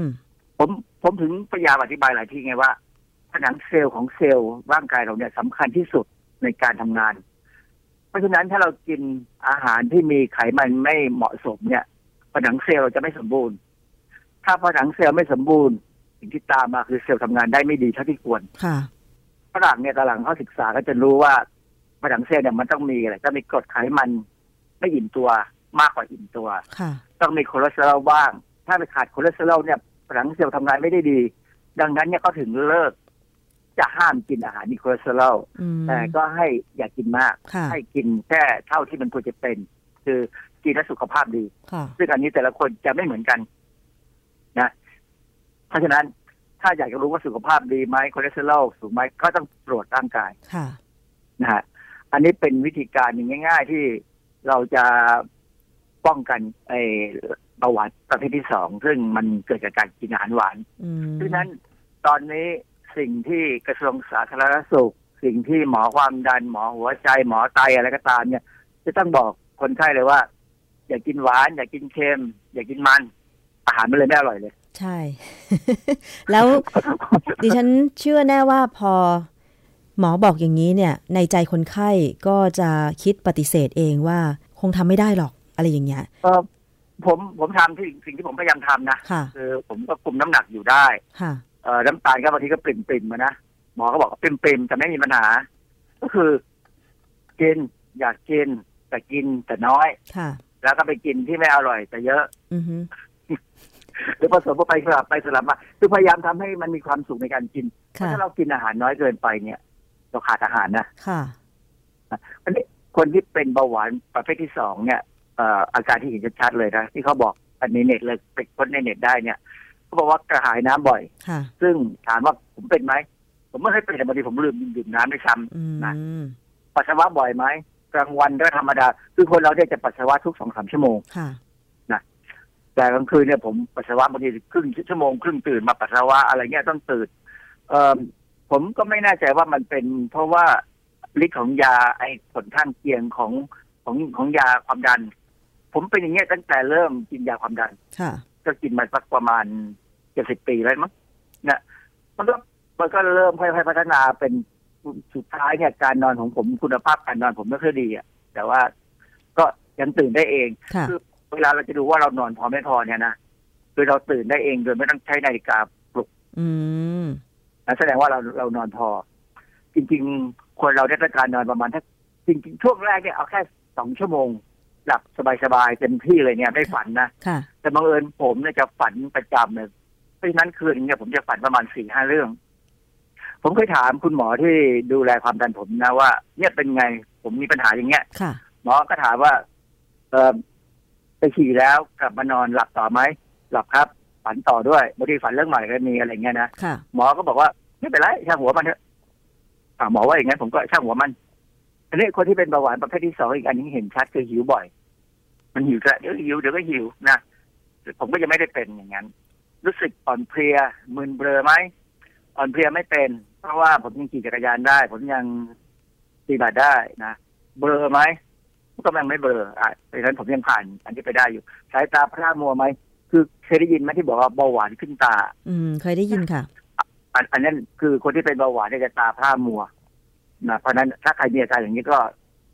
มผมผมถึงพยายามอธิบายหลายที่ไงว่าผนังเซลล์ของเซลล์ร่างกายเราเนี่ยสำคัญที่สุด ในการทำงาน เพราะฉะนั้นถ้าเรากินอาหารที่มีไขมันไม่เหมาะสมเนี่ย ผนังเซลล์เราจะไม่สมบูรณ์ ถ้าผนังเซลล์ไม่สมบูรณ์สิ่งที่ตามมาคือเซลล์ทำงานได้ไม่ดีเท่าที่ควรค่ะฝรั่งเนี่ยตอนหลังเขาศึกษาก็จะรู้ว่าผนังเซลล์เนี่ยมันต้องมีอะไรต้องมีกรดไขมันไม่อิ่มตัวมากกว่าอิ่มตัวค่ะต้องมีคอเลสเตอรอลบ้าง ถ้าไปขาดคอเลสเตอรอลเนี่ยผนังเซลล์ทำงานไม่ได้ดี ดังนั้นเนี่ยเขาถึงเลิก จะห้ามกินอาหารมีคอเลสเตอรอลอืมแต่ก็ให้อย่ากินมากค่ะให้กินแค่เท่าที่มันควรจะเป็น คือกินแล้วสุขภาพดีค่ะซึ่งอันนี้แต่ละคนจะไม่เหมือนกันนะ เพราะฉะนั้นถ้าอยากจะรู้ว่าสุขภาพดีไหมคอเลสเตอรอลสูงไหมก็ต้องตรวจร่างกายค่ะนะฮะอันนี้เป็นวิธีการหนึ่งง่าย ๆ ที่เราจะป้องกันไอ้เบาหวานประเภทที่สองซึ่งมันเกิดจากการกินอาหารหวานอืมดังนั้นตอนนี้ สิ่งที่กระทรวงสาธารณสุข สิ่งที่หมอความดันหมอหัวใจหมอไตอะไรก็ตามเนี่ย จะต้องบอกคนไข้เลยว่า อย่ากินหวาน อย่ากินเค็ม อย่ากินมัน อาหารมันเลยไม่อร่อยเลย ใช่ แล้วดิฉันเชื่อแน่ว่าพอหมอบอกอย่างนี้เนี่ย ในใจคนไข้ก็จะคิดปฏิเสธเองว่าคงทำไม่ได้หรอกอะไรอย่างเงี้ยเออผมผมทำที่สิ่งที่ผมพยายามทำนะค่ะคือผมก็คุมน้ำหนักอยู่ได้ค่ะ เอ่อน้ำตาลก็บางทีก็ปริ่มปริมๆมานะหมอก็บอกว่าปริมปริมๆแต่ไม่มีปัญหา ก็คือกินอยากกินแต่กินแต่น้อย ค่ะ แล้วก็ไปกินที่ไม่อร่อย แต่เยอะ อือฮึหรือผสมไปสลับไปสลับมาคือพยายามทำให้มันมีความสุขในการกินเพราะค่ะถ้าเรากินอาหารน้อยเกินไปเนี่ย เราขาดอาหารนะค่ะอันนี้คนที่เป็นเบาหวานประเภทที่สองเนี่ยเอ่ออาการที่เห็นชัดๆเลยนะที่เขาบอกอันนี้เน็ตเลยไปค้นในเน็ตได้เนี่ยเขา บอกว่ากระหายน้ำบ่อยค่ะซึ่งถามว่าผมเป็นไหม ผมไม่เคยเป็นแต่บางทีผมลืมดื่มน้ำด้วยซ้อืมนะำปัสสาวะบ่อยไหมกลางวันก็ธรรมดา คือคนเราเนี่ยจะปัสสาวะทุกสองสามชั่วโมงค่ะแต่กลางคืนเนี่ยผมปัสสาวะบางทีครึ่งชั่วโมงครึ่งตื่นมาปัสสาวะอะไรเงี้ยต้องตื่นเอ่อผมก็ไม่แน่ใจว่ามันเป็น เพราะว่าฤทธิ์ของยาไอ้ผลข้างเคียงของของของยาความดัน ผมเป็นอย่างเงี้ยตั้งแต่เริ่มกินยาความดันค่ะก็กินมาสักประมาณ เจ็ดสิบปีแล้วมั้งเนี่ยมันก็มันก็เริ่มค่อยๆพัฒนาเป็นสุดท้ายเนี่ยการนอนของผมคุณภาพการนอนผมไม่ค่อยดีอะแต่ว่าก็ยังตื่นได้เองค่ะคือเวลาเราจะดูว่าเรานอนพอไม่พอเนี่ยนะคือเราตื่นได้เองโดยไม่ต้องใช้นาฬิกาปลุก อืมนะแสดงว่าเราเรานอนพอ จริง ๆ คนเราได้ต้องการนอนประมาณถ้าจริงๆช่วงแรกเนี่ยเอาแค่สองชั่วโมง หลับสบายๆเต็มที่เลยเนี่ยได้ฝันนะค่ะแต่บังเอิญผมเนี่ยจะฝันประจำเลย เพราะฉะนั้นคืนนึงเนี่ยผมจะฝันประมาณสี่ห้าเรื่อง ผมเคยถามคุณหมอที่ดูแลความดันผมนะว่า เนี่ยเป็นไงผมมีปัญหาอย่างเงี้ยค่ะหมอก็ถามว่า เออไปฉี่แล้วกลับมานอนหลับต่อไหมหลับครับฝันต่อด้วยบางทีฝันเรื่องใหม่ก็มีอะไรเงี้ยนะค่ะหมอก็บอกว่าไม่เป็นไรช่างหัวมันเถอะอ่าหมอว่าอย่างงั้นผมก็ช่างหัวมันอันนี้คนที่เป็นเบาหวานประเภทที่สองอีกอันนี้เห็นชัดคือหิวบ่อย มันหิวกระเดี๋ยวหิวเดี๋ยวก็หิวนะผมก็ยังไม่ได้เป็นอย่างนั้น รู้สึกอ่อนเพลียมึนเบลอไหมอ่อนเพลียไม่เป็น เพราะว่าผมยังขี่จักรยานได้ ผมยังตีบาทได้นะเบลอไหมก็ยังไม่เบลออะเพราะฉะนั้นผมยังผ่าน อันนี้ไปได้อยู่ สายตาพร่ามัวไหมคือเคยได้ยินไหมที่บอกว่าเบาหวานขึ้นตา อืม เคยได้ยินค่ะ อันอันนั้นคือคนที่เป็นเบาหวานเนี่ยจะตาพร่ามัวนะเพราะฉะนั้นถ้าใครมีอาการอย่างนี้ก็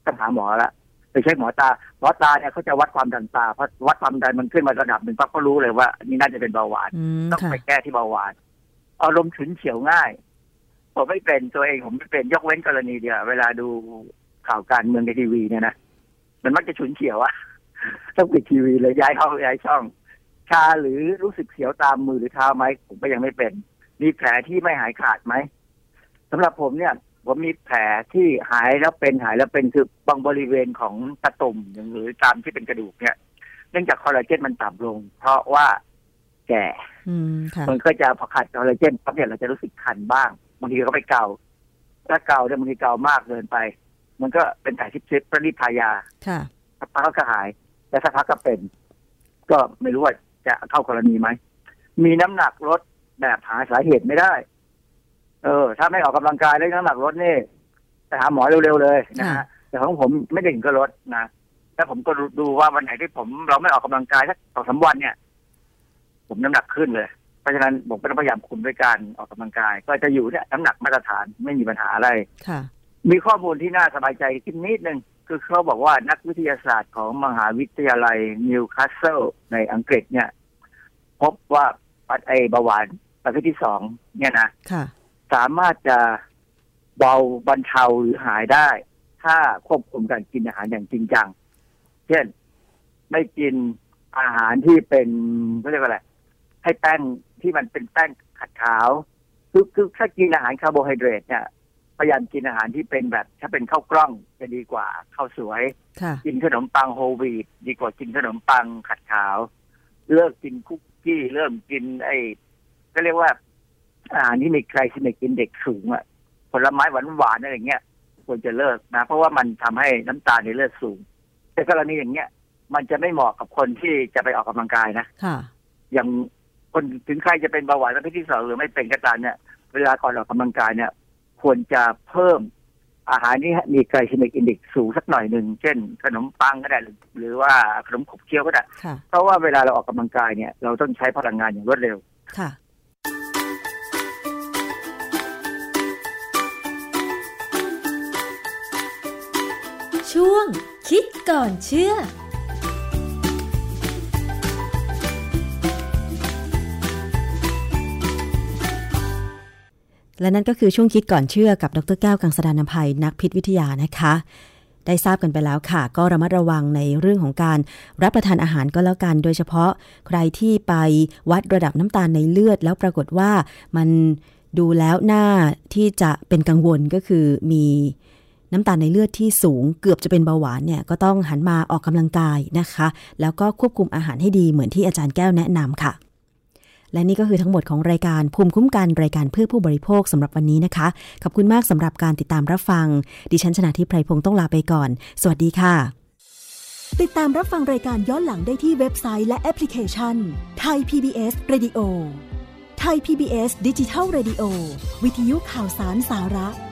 ต้องหาหมอละ ไปเช็คหมอตาหมอตาเนี่ยเขาจะวัดความดันตาเพราะวัดความดันมันขึ้นมาระดับหนึ่งปั๊บก็รู้เลยว่านี่น่าจะเป็นเบาหวานอืมต้องค่ะไปแก้ที่เบาหวานอารมณ์ฉุนเฉียวง่ายผมไม่เป็นตัวเองผมไม่เป็นยกเว้นกรณีเดียว เวลาดูข่าวการเมืองในทีวีเนี่ยนะมันมักจะฉุนเฉียวอะต้องปิดทีวีเลยย้ายเข้าย้ายช่อง ชาหรือรู้สึกเสียวตามมือหรือเท้าไหมผมก็ยังไม่เป็น มีแผลที่ไม่หายขาดไหมสำหรับผมเนี่ย ผมมีแผลที่หายแล้วเป็นหายแล้วเป็นคือบางบริเวณของตะตุ่มหรือตามที่เป็นกระดูกเนี่ย เนื่องจากคอลลาเจนมันต่ำลง เพราะว่าแก่อืมค่ะมันก็จะพอขาดคอลลาเจนปั๊บเนี่ยเราจะรู้สึกคันบ้างบางทีก็ไปเกาถ้าเกาเนี่ยบางทีเกามากเกินไป มันก็เป็นแผลชิบๆก็รีบทายาค่ะสักพักก็หาย แต่สักพักก็เป็น ก็ไม่รู้ว่าจะเข้ากรณีไหมมีน้ำหนักลดแบบหาสาเหตุไม่ได้ เออ ถ้าไม่ออกกำลังกายแล้วน้ำหนักลดนี่ไปหาหมอเร็วๆเลยนะฮะค่ะแต่ของผมไม่ได้ถึงก็ลดนะแต่ผมก็ดูว่าวันไหนที่ผมเราไม่ออกกำลังกายสักสองสามวันเนี่ย ผมน้ำหนักขึ้นเลยเพราะฉะนั้นผมก็ต้องพยายามคุมด้วยการออกกำลังกาย ก็จะอยู่เนี่ยน้ำหนักมาตรฐานไม่มีปัญหาอะไรค่ะ มีข้อมูลที่น่าสบายใจขึ้นนิดนึงคือเขาบอกว่านักวิทยาศาสตร์ของมหาวิทยาลัยนิวคาสเซิลในอังกฤษเนี่ย พบว่าปัดไอเบาหวานประเภทที่สองเนี่ยนะค่ะ สามารถจะเบาบรรเทาหรือหายได้ ถ้าควบคุมการกินอาหารอย่างจริงจัง เช่น ไม่กินอาหารที่เป็นเขาเรียกว่าอะไร ให้แป้งที่มันเป็นแป้งขัดขาวคือคือถ้ากินอาหารคาร์โบไฮเดรตเนี่ยพยายามกินอาหารที่เป็นแบบ ถ้าเป็นข้าวกล้องจะดีกว่าข้าวสวยค่ะกินขนมปัง whole wheat ดีกว่ากินขนมปังขัดขาว เลิกกินคุกกี้ เริ่มกินไอ้ก็เรียกว่า อาหารที่มี glycemic index สูงอะผลไม้หวานหวานๆอะไรอย่างเงี้ยควรจะเลิกนะ เพราะว่ามันทำให้น้ำตาลในเลือดสูง แต่กรณีอย่างเงี้ย มันจะไม่เหมาะกับคนที่จะไปออกกำลังกายนะค่ะ อย่างคนถึงใครจะเป็นเบาหวานประเภทที่สองหรือไม่เป็นก็ตามเนี่ย เวลาก่อนออกกำลังกายเนี่ย ควรจะเพิ่มอาหารที่มีไกลซิมิกอินเด็กสูงสักหน่อยหนึ่ง เช่น ขนมปังก็ได้ หรือหรือว่าขนมขบเคี้ยวก็ได้ค่ะเพราะว่าเวลาเราออกกำลังกายเนี่ย เราต้องใช้พลังงานอย่างรวดเร็ว ช่วง คิดก่อนเชื่อและนั่นก็คือช่วงคิดก่อนเชื่อกับดรแก้วกังสดานนภัยนักพิษวิทยานะคะ ได้ทราบกันไปแล้วค่ะ ก็ระมัดระวังในเรื่องของการรับประทานอาหารก็แล้วกัน โดยเฉพาะใครที่ไปวัดระดับน้ำตาลในเลือด แล้วปรากฏว่ามันดูแล้วหน้าที่จะเป็นกังวลก็คือมี น้ำตาลในเลือดที่สูงเกือบจะเป็นเบาหวานเนี่ยก็ต้องหันมาออกกำลังกายนะคะ แล้วก็ควบคุมอาหารให้ดีเหมือนที่อาจารย์แก้วแนะนำค่ะ และนี่ก็คือทั้งหมดของรายการภูมิคุ้มกันรายการเพื่อผู้บริโภคสำหรับวันนี้นะคะ ขอบคุณมากสำหรับการติดตามรับฟัง ดิฉันชนะทิพไพรพงศ์ต้องลาไปก่อน สวัสดีค่ะ ติดตามรับฟังรายการย้อนหลังได้ที่เว็บไซต์และแอปพลิเคชันไทย PBS Radio ไทย PBS ดิจิทัล Radio วิทยุข่าวสารสาระ